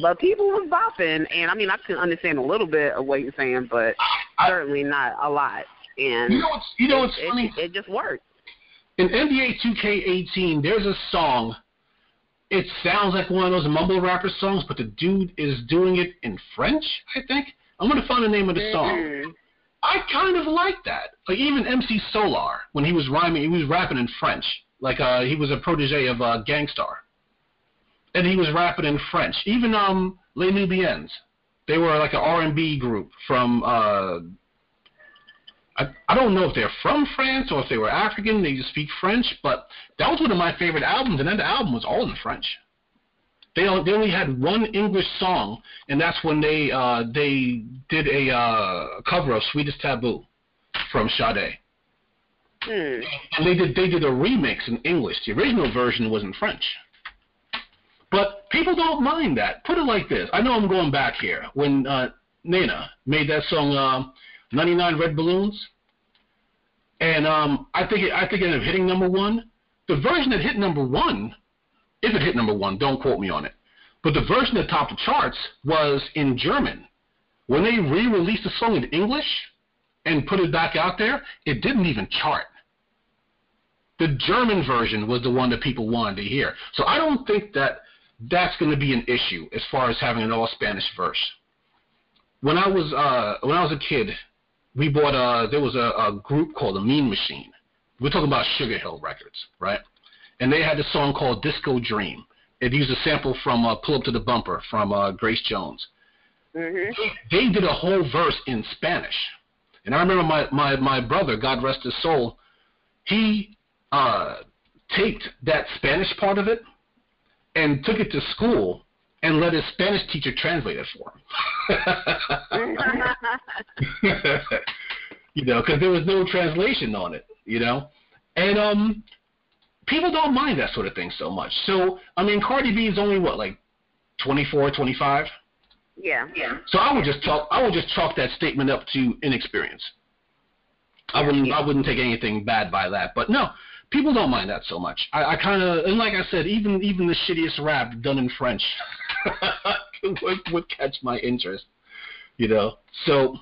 Speaker 4: But people was bopping, and I mean, I can understand a little bit of what you're saying, but
Speaker 3: I-
Speaker 4: certainly not a lot. And
Speaker 3: you know what's you know
Speaker 4: it,
Speaker 3: funny?
Speaker 4: It, it just worked.
Speaker 3: In NBA 2K18, there's a song. It sounds like one of those mumble rapper songs, but the dude is doing it in French. I think I'm gonna find the name of the song.
Speaker 4: Mhm.
Speaker 3: I kind of like that. Like even MC Solaar, when he was rhyming, he was rapping in French. Like uh, he was a protege of uh, Gang Starr, and he was rapping in French. Even um, Les Nubians, they were like an R&B group from. Uh, I, I don't know if they're from France or if they were African. They just speak French, but that was one of my favorite albums, and that album was all in French. They only, they only had one English song, and that's when they uh, they did a uh, cover of "Sweetest Taboo" from Sade.
Speaker 4: Hmm.
Speaker 3: And they did they did a remix in English. The original version was in French. But people don't mind that. Put it like this. I know I'm going back here. When uh, Nena made that song uh, 99 Red Balloons, and um, I think it, I think it ended up hitting number one. The version that hit number one, if it hit number one, don't quote me on it. But the version that topped the charts was in German. When they re-released the song in English and put it back out there, it didn't even chart. The German version was the one that people wanted to hear. So I don't think that that's going to be an issue as far as having an all Spanish verse. When I was uh, when I was a kid, we bought a there was a, a group called the Mean Machine. We're talking about Sugar Hill Records, right? And they had a song called Disco Dream. It used a sample from uh, Pull Up to the Bumper from uh, Grace Jones.
Speaker 4: Mhm.
Speaker 3: They did a whole verse in Spanish. And I remember my, my, my brother, God rest his soul, he uh, taped that Spanish part of it and took it to school and let his Spanish teacher translate it for him. you know, because there was no translation on it, you know. And um, people don't mind that sort of thing so much. So, I mean, Cardi B is only, what, like 24, 25?
Speaker 4: yeah. Yeah.
Speaker 3: So I would just talk. I would just chalk that statement up to inexperience. I wouldn't I wouldn't take anything bad by that. But no, people don't mind that so much. I, I kind of and like I said, even even the shittiest rap done in French would, would catch my interest. You know, so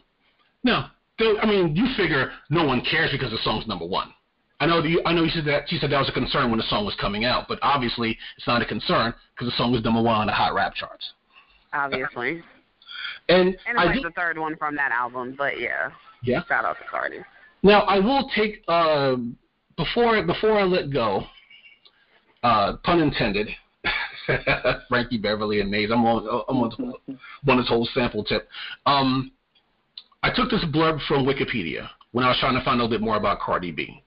Speaker 3: no, though, I mean you figure no one cares because the song's number one. I know you, I know you said that you said that was a concern when the song was coming out, but obviously it's not a concern because the song was number one on the hot rap charts.
Speaker 4: Obviously.
Speaker 3: And,
Speaker 4: And
Speaker 3: I
Speaker 4: like
Speaker 3: did,
Speaker 4: the third one from that album, but yeah.
Speaker 3: yeah.
Speaker 4: Shout out to Cardi.
Speaker 3: Now I will take uh, before before I let go. Uh, pun intended. Frankie Beverly and Maze. I'm on I'm on, on this whole sample tip. Um, I took this blurb from Wikipedia when I was trying to find a little bit more about Cardi B.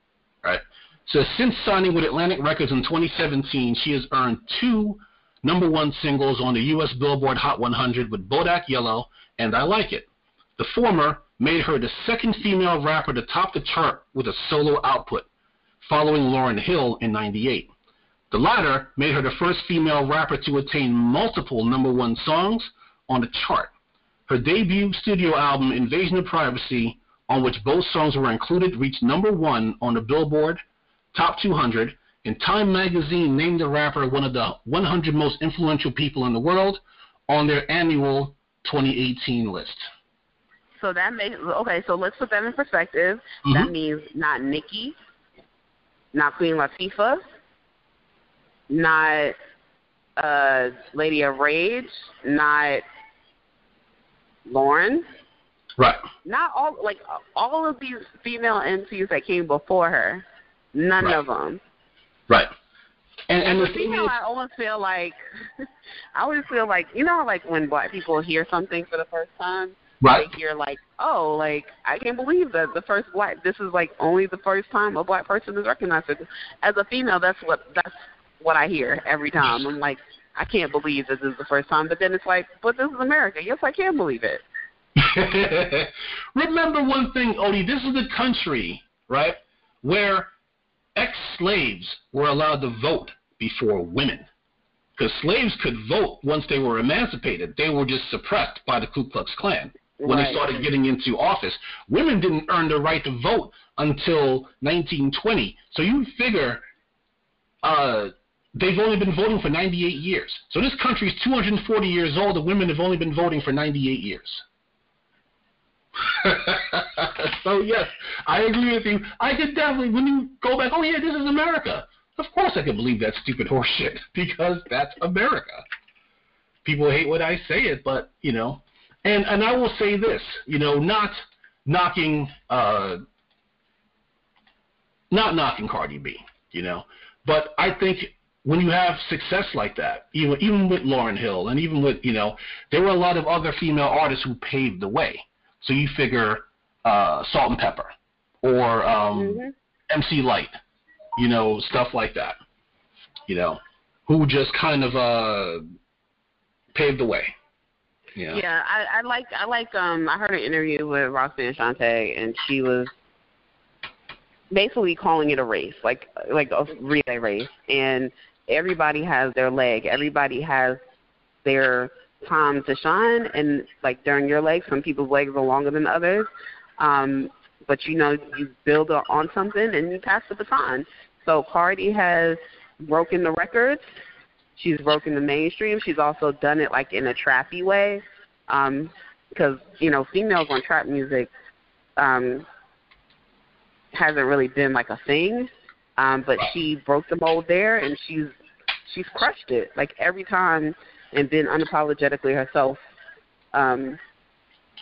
Speaker 3: Right. So since signing with Atlantic Records in 2017, she has earned two number one singles on the U.S. Billboard Hot 100 with Bodak Yellow and I Like It. The former made her the second female rapper to top the chart with a solo output, following Lauryn Hill in 98. The latter made her the first female rapper to attain multiple number one songs on the chart. Her debut studio album, Invasion of Privacy, on which both songs were included, reached number one on the Billboard Top 200, and Time magazine named the rapper one of the 100 most influential people in the world on their annual 2018 list.
Speaker 4: So that makes okay. So let's put that in perspective.
Speaker 3: Mhm.
Speaker 4: That means not Nicki, not Queen Latifah, not uh, Lady of Rage, not Lauryn,
Speaker 3: Right.
Speaker 4: not all like all of these female MCs that came before her. None
Speaker 3: Right.
Speaker 4: of them.
Speaker 3: Right. And and the
Speaker 4: female,
Speaker 3: thing is,
Speaker 4: I always feel like I always feel like you know, how, like when black people hear something for the first time,
Speaker 3: right.
Speaker 4: they hear like, oh, like I can't believe that the first black. This is like only the first time a black person is recognized. As a female, that's what that's what I hear every time. I'm like, I can't believe this is the first time. But then it's like, but this is America. Yes, I can believe it.
Speaker 3: Remember one thing, Odie. This is the country, right, where ex-slaves were allowed to vote before women, because slaves could vote once they were emancipated. They were just suppressed by the Ku Klux Klan when they started getting into office. Women didn't earn the right to vote until 1920. So you figure uh, they've only been voting for 98 years. So this country is 240 years old, and women have only been voting for 98 years. so yes, I agree with you. I could definitely, when you go back, oh yeah, this is America. Of course, I can believe that stupid horseshit because that's America. People hate when I say it, but you know, and and I will say this, you know, not knocking, uh, not knocking Cardi B, you know, but I think when you have success like that, even even with Lauryn Hill and even with you know, there were a lot of other female artists who paved the way. So you figure uh, Salt-N-Pepa or um,
Speaker 4: Mhm.
Speaker 3: MC Lyte, you know, stuff like that. You know, who just kind of uh, paved the way. Yeah.
Speaker 4: Yeah, I, I like I like um I heard an interview with Roxanne Shante and she was basically calling it a race, like like a relay race, and everybody has their leg. Everybody has their time to shine, and like during your leg, some people's legs are longer than others. Um, but you know, you build on something and you pass the baton. So Cardi has broken the records. She's broken the mainstream. She's also done it like in a trappy way, because um, you know females on trap music um, hasn't really been like a thing. Um, but she broke the mold there, and she's she's crushed it like every time, and been unapologetically herself. Um,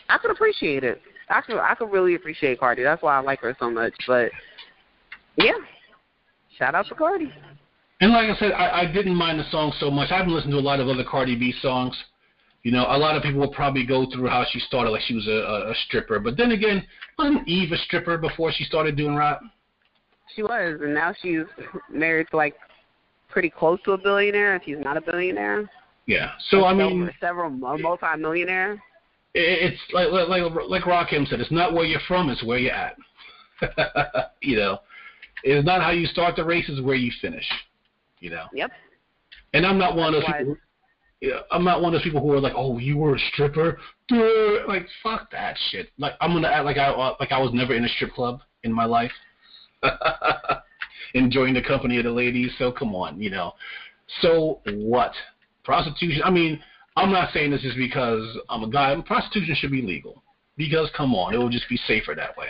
Speaker 4: I could appreciate it. I could I could really appreciate Cardi. That's why I like her so much. But yeah, shout out to Cardi.
Speaker 3: And like I said, I, I didn't mind the song so much. I haven't listened to a lot of other Cardi B songs. You know, a lot of people will probably go through how she started, like she was a, a, a stripper. But then again, wasn't Eve a stripper before she started doing rap?
Speaker 4: She was, and now she's married to like pretty close to a billionaire, if he's not a billionaire.
Speaker 3: Yeah. So I mean,
Speaker 4: several multi-millionaire.
Speaker 3: It's like like like Rakim said, it's not where you're from, it's where you're at. you know, it's not how you start the race, it's where you finish. You know.
Speaker 4: Yep.
Speaker 3: And I'm not one of those people. I'm not one of those people who are like, "Oh, you were a stripper." Duh. Like, fuck that shit. Like, I'm gonna act like I uh, like I was never in a strip club in my life, enjoying the company of the ladies. So come on, you know. So what? Prostitution. I mean, I'm not saying this is because I'm a guy. Prostitution should be legal because come on, it will just be safer that way.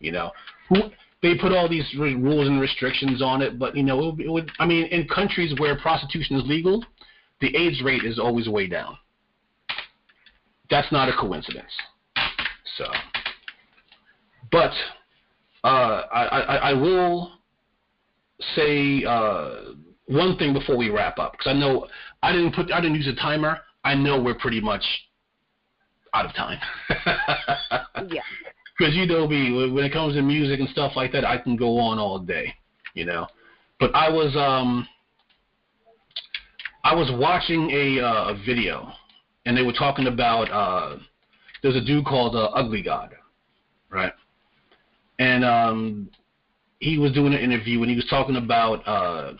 Speaker 3: You know, who they put all these rules and restrictions on it, but you know, it would, it would, I mean, in countries where prostitution is legal, the AIDS rate is always way down. That's not a coincidence. So, but uh, I, I, I will say uh, one thing before we wrap up because I know I didn't put I didn't use a timer. I know we're pretty much out of time.
Speaker 4: yeah.
Speaker 3: Because you know me, when it comes to music and stuff like that, I can go on all day, you know. But I was um I was watching a uh, a video, and they were talking about uh, there's a dude called uh, Ugly God, right? And um, he was doing an interview, and he was talking about uh,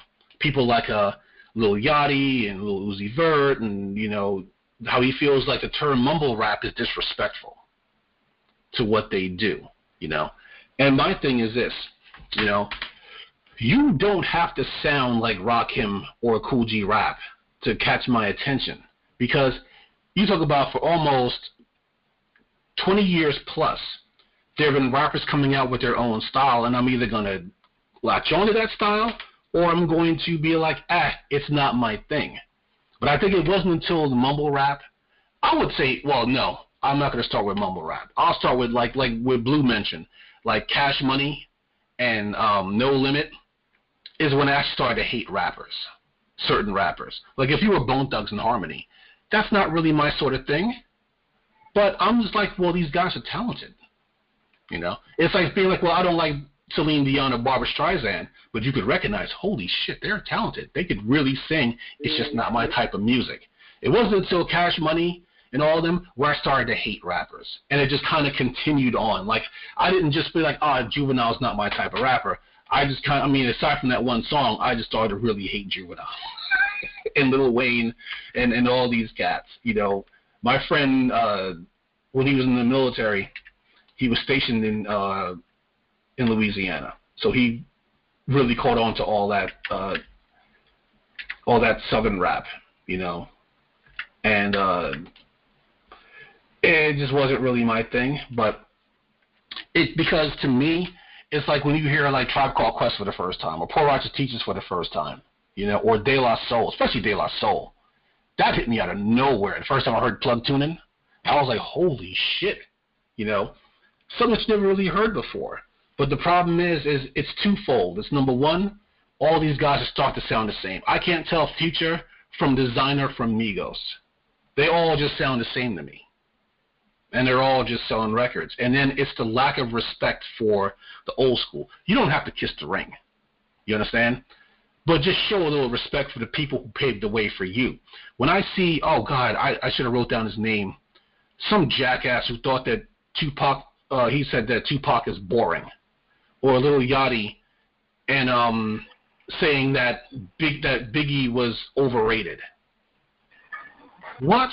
Speaker 3: people like uh, Lil Yachty and Lil Uzi Vert, and you know how he feels like the term mumble rap is disrespectful to what they do, you know. And my thing is this, you know, you don't have to sound like Rakim or Kool G Rap to catch my attention because you talk about for almost 20 years plus, there have been rappers coming out with their own style, and I'm either going to latch onto that style or I'm going to be like, ah, it's not my thing. But I think it wasn't until the mumble rap, I would say, well, no, I'm not going to start with mumble rap. I'll start with like like with Blue mentioned, like Cash Money and um, No Limit is when I started to hate rappers certain rappers. Like if you were Bone Thugs-n-Harmony, that's not really my sort of thing. But I'm just like, well, these guys are talented. You know, it's like being like, well, I don't like Celine Dion or Barbra Streisand, but you could recognize, holy shit, they're talented. They could really sing. It's just not my type of music. It wasn't until Cash Money and all of them where I started to hate rappers, and it just kind of continued on. Like I didn't just be like, ah, oh, Juvenile's not my type of rapper. I just kind of, I mean, aside from that one song, I just started to really hate Juvenile and Lil Wayne and and all these cats. You know, my friend uh, when he was in the military, he was stationed in uh, in Louisiana, so he really caught on to all that uh, all that southern rap, you know, and uh, it just wasn't really my thing. But it because to me it's like when you hear like Tribe Called Quest for the first time, or Poor Righteous Teachers for the first time, you know, or De La Soul, especially De La Soul. That hit me out of nowhere. The first time I heard Plug Tunin', I was like, holy shit, you know, something that's never really heard before. But the problem is, is it's twofold. It's number one, all these guys start to sound the same. I can't tell Future from Desiigner from Migos. They all just sound the same to me and they're all just selling records. And then it's the lack of respect for the old school. You don't have to kiss the ring. You understand? But just show a little respect for the people who paved the way for you. When I see, oh God, I, I should have wrote down his name. Some jackass who thought that Tupac, uh, he said that Tupac is boring. Or Lil Yachty and um saying that big that Biggie was overrated. What?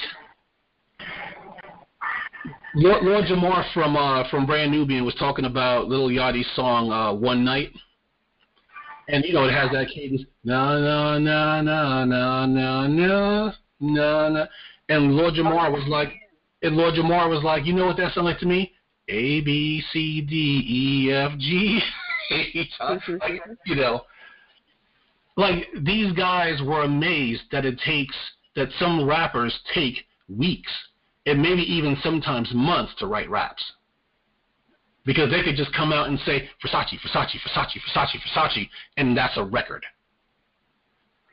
Speaker 3: Lord, Lord Jamar from uh, from Brand Nubian was talking about Lil Yachty's song uh, "One Night," and you know it has that cadence, na na na na na na na na na, and Lord Jamar was like, and Lord Jamar was like, you know what that sounds like to me? A B C D E F G H. like, you know, like these guys were amazed that it takes that some rappers take weeks and maybe even sometimes months to write raps. Because they could just come out and say Versace, Versace, Versace, Versace, Versace, and that's a record.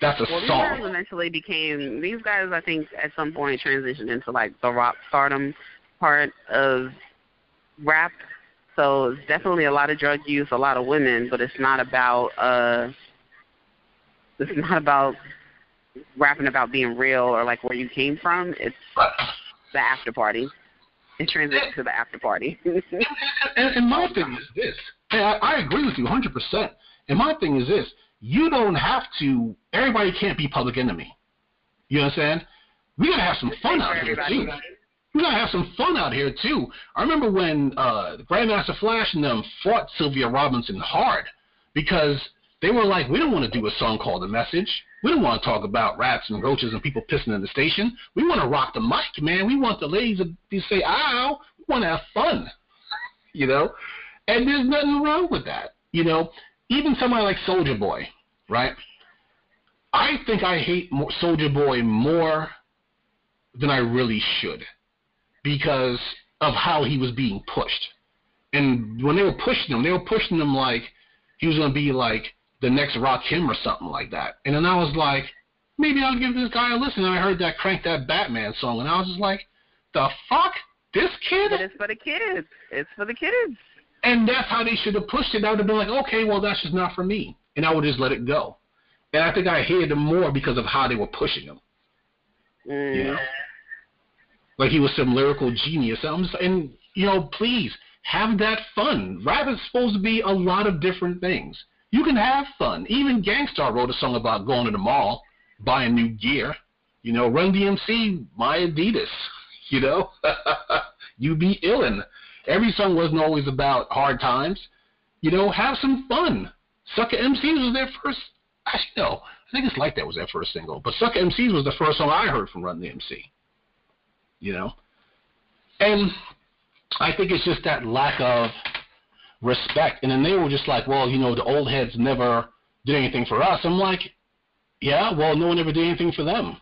Speaker 3: That's a
Speaker 4: well,
Speaker 3: song.
Speaker 4: These guys eventually became these guys. I think at some point transitioned into like the rock stardom part of rap. So it's definitely a lot of drug use, a lot of women, but it's not about uh it's not about rapping about being real or like where you came from. It's the after party. It transitions to the after party.
Speaker 3: and, and my thing is this. Hey, I, I agree with you 100%. And my thing is this. You don't have to, everybody can't be public enemy. You understand? We gotta have some fun out here too. We gotta have some fun out here too. I remember when uh Grandmaster Flash and them fought Sylvia Robinson hard because they were like, we don't want to do a song called The Message. We don't want to talk about rats and roaches and people pissing in the station. We want to rock the mic, man. We want the ladies to say, ow. We want to have fun, you know? And there's nothing wrong with that, you know? Even somebody like Soulja Boy, right? I think I hate Soulja Boy more than I really should because of how he was being pushed. And when they were pushing him, they were pushing him like he was going to be like the next Rock Rakim or something like that. And then I was like, maybe I'll give this guy a listen. And I heard that Crank That Batman song, and I was just like, the fuck? This kid?
Speaker 4: But it's for the kids. It's for the kids.
Speaker 3: And that's how they should have pushed it. I would have been like, okay, well, that's just not for me. And I would just let it go. And I think I hated him more because of how they were pushing him.
Speaker 4: Mm.
Speaker 3: You know? Like he was some lyrical genius. I'm and, you know, please, have that fun. Rap is supposed to be a lot of different things. You can have fun. Even Gang Starr wrote a song about going to the mall, buying new gear. You know, Run DMC, my Adidas. You know, you be illin'. Every song wasn't always about hard times. You know, have some fun. Sucker MCs was their first. Actually, no, I think it's like that was their first single. But Sucker MCs was the first song I heard from Run DMC. You know, and I think it's just that lack of respect. And then they were just like, well, you know, the old heads never did anything for us. I'm like, yeah, well, no one ever did anything for them.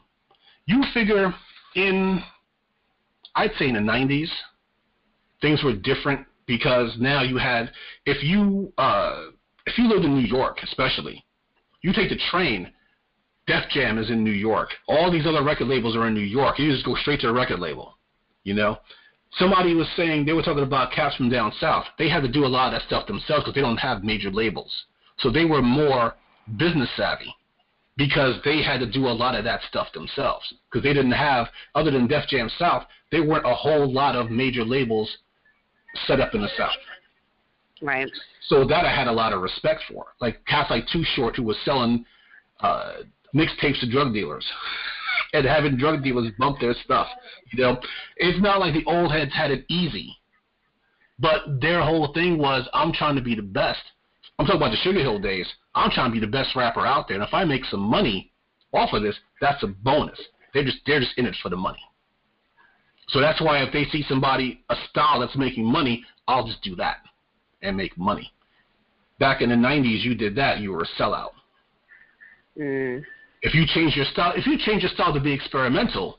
Speaker 3: You figure in, I'd say in the 90s, things were different because now you had, if you, uh, if you lived in New York, especially, you take the train. Def Jam is in New York. All these other record labels are in New York. You just go straight to a record label, you know. Somebody was saying they were talking about cats from down south. They had to do a lot of that stuff themselves because they don't have major labels. So they were more business savvy because they had to do a lot of that stuff themselves because they didn't have, other than Def Jam South, they weren't a whole lot of major labels set up in the South.
Speaker 4: Right.
Speaker 3: So that I had a lot of respect for. Like cats like Too Short, who was selling uh, mixtapes to drug dealers and having drug dealers bump their stuff. You know, it's not like the old heads had it easy, but their whole thing was, I'm trying to be the best. I'm talking about the Sugar Hill days. I'm trying to be the best rapper out there, and if I make some money off of this, that's a bonus. They're just they're just in it for the money. So that's why if they see somebody a style that's making money, I'll just do that and make money. Back in the '90s, you did that, you were a sellout.
Speaker 4: Mm.
Speaker 3: If you change your style, if you change your style to be experimental,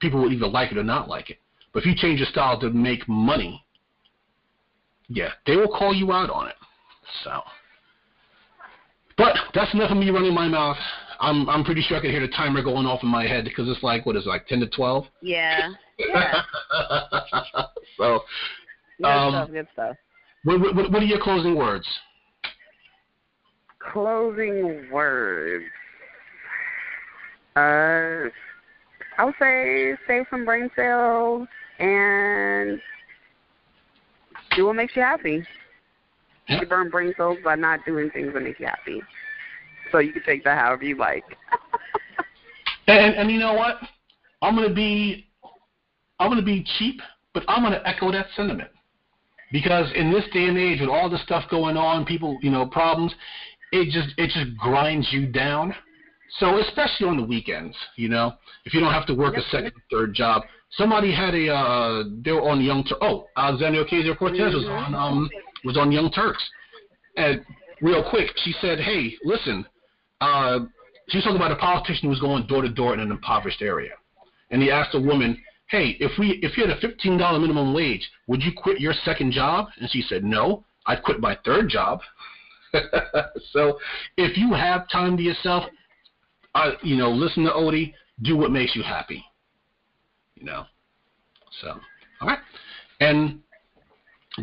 Speaker 3: people will either like it or not like it. But if you change your style to make money, yeah, they will call you out on it. So, but that's enough of me running my mouth. I'm I'm pretty sure I can hear the timer going off in my head because it's like what is it, like ten to twelve.
Speaker 4: Yeah. Yeah.
Speaker 3: so,
Speaker 4: good
Speaker 3: um,
Speaker 4: stuff. Good stuff.
Speaker 3: what, what what are your closing words?
Speaker 4: Closing words. Uh, I would say save some brain cells and do what makes you happy.
Speaker 3: Yeah.
Speaker 4: You burn brain cells by not doing things that make you happy. So you can take that however you like.
Speaker 3: And and you know what? I'm gonna be I'm gonna be cheap, but I'm gonna echo that sentiment. Because in this day and age with all the stuff going on, people, you know, problems, it just it just grinds you down. So especially on the weekends, you know, if you don't have to work a second, third job. Somebody had a uh they were on Young Tur- oh Alexandria Ocasio Cortez was on um was on Young Turks, and real quick she said, hey, listen, uh, she was talking about a politician who was going door to door in an impoverished area, and he asked a woman, hey, if we if you had a fifteen dollar minimum wage, would you quit your second job? And she said, no, I'd quit my third job. so if you have time to yourself, uh, you know, listen to Odie, do what makes you happy. You know. So, all right. And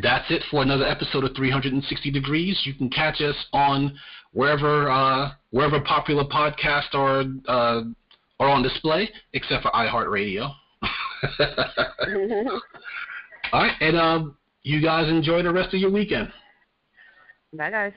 Speaker 3: that's it for another episode of 360 Degrees. You can catch us on wherever uh, wherever popular podcasts are uh, are on display, except for iHeartRadio. all right, and um, you guys enjoy the rest of your weekend.
Speaker 4: Bye, guys.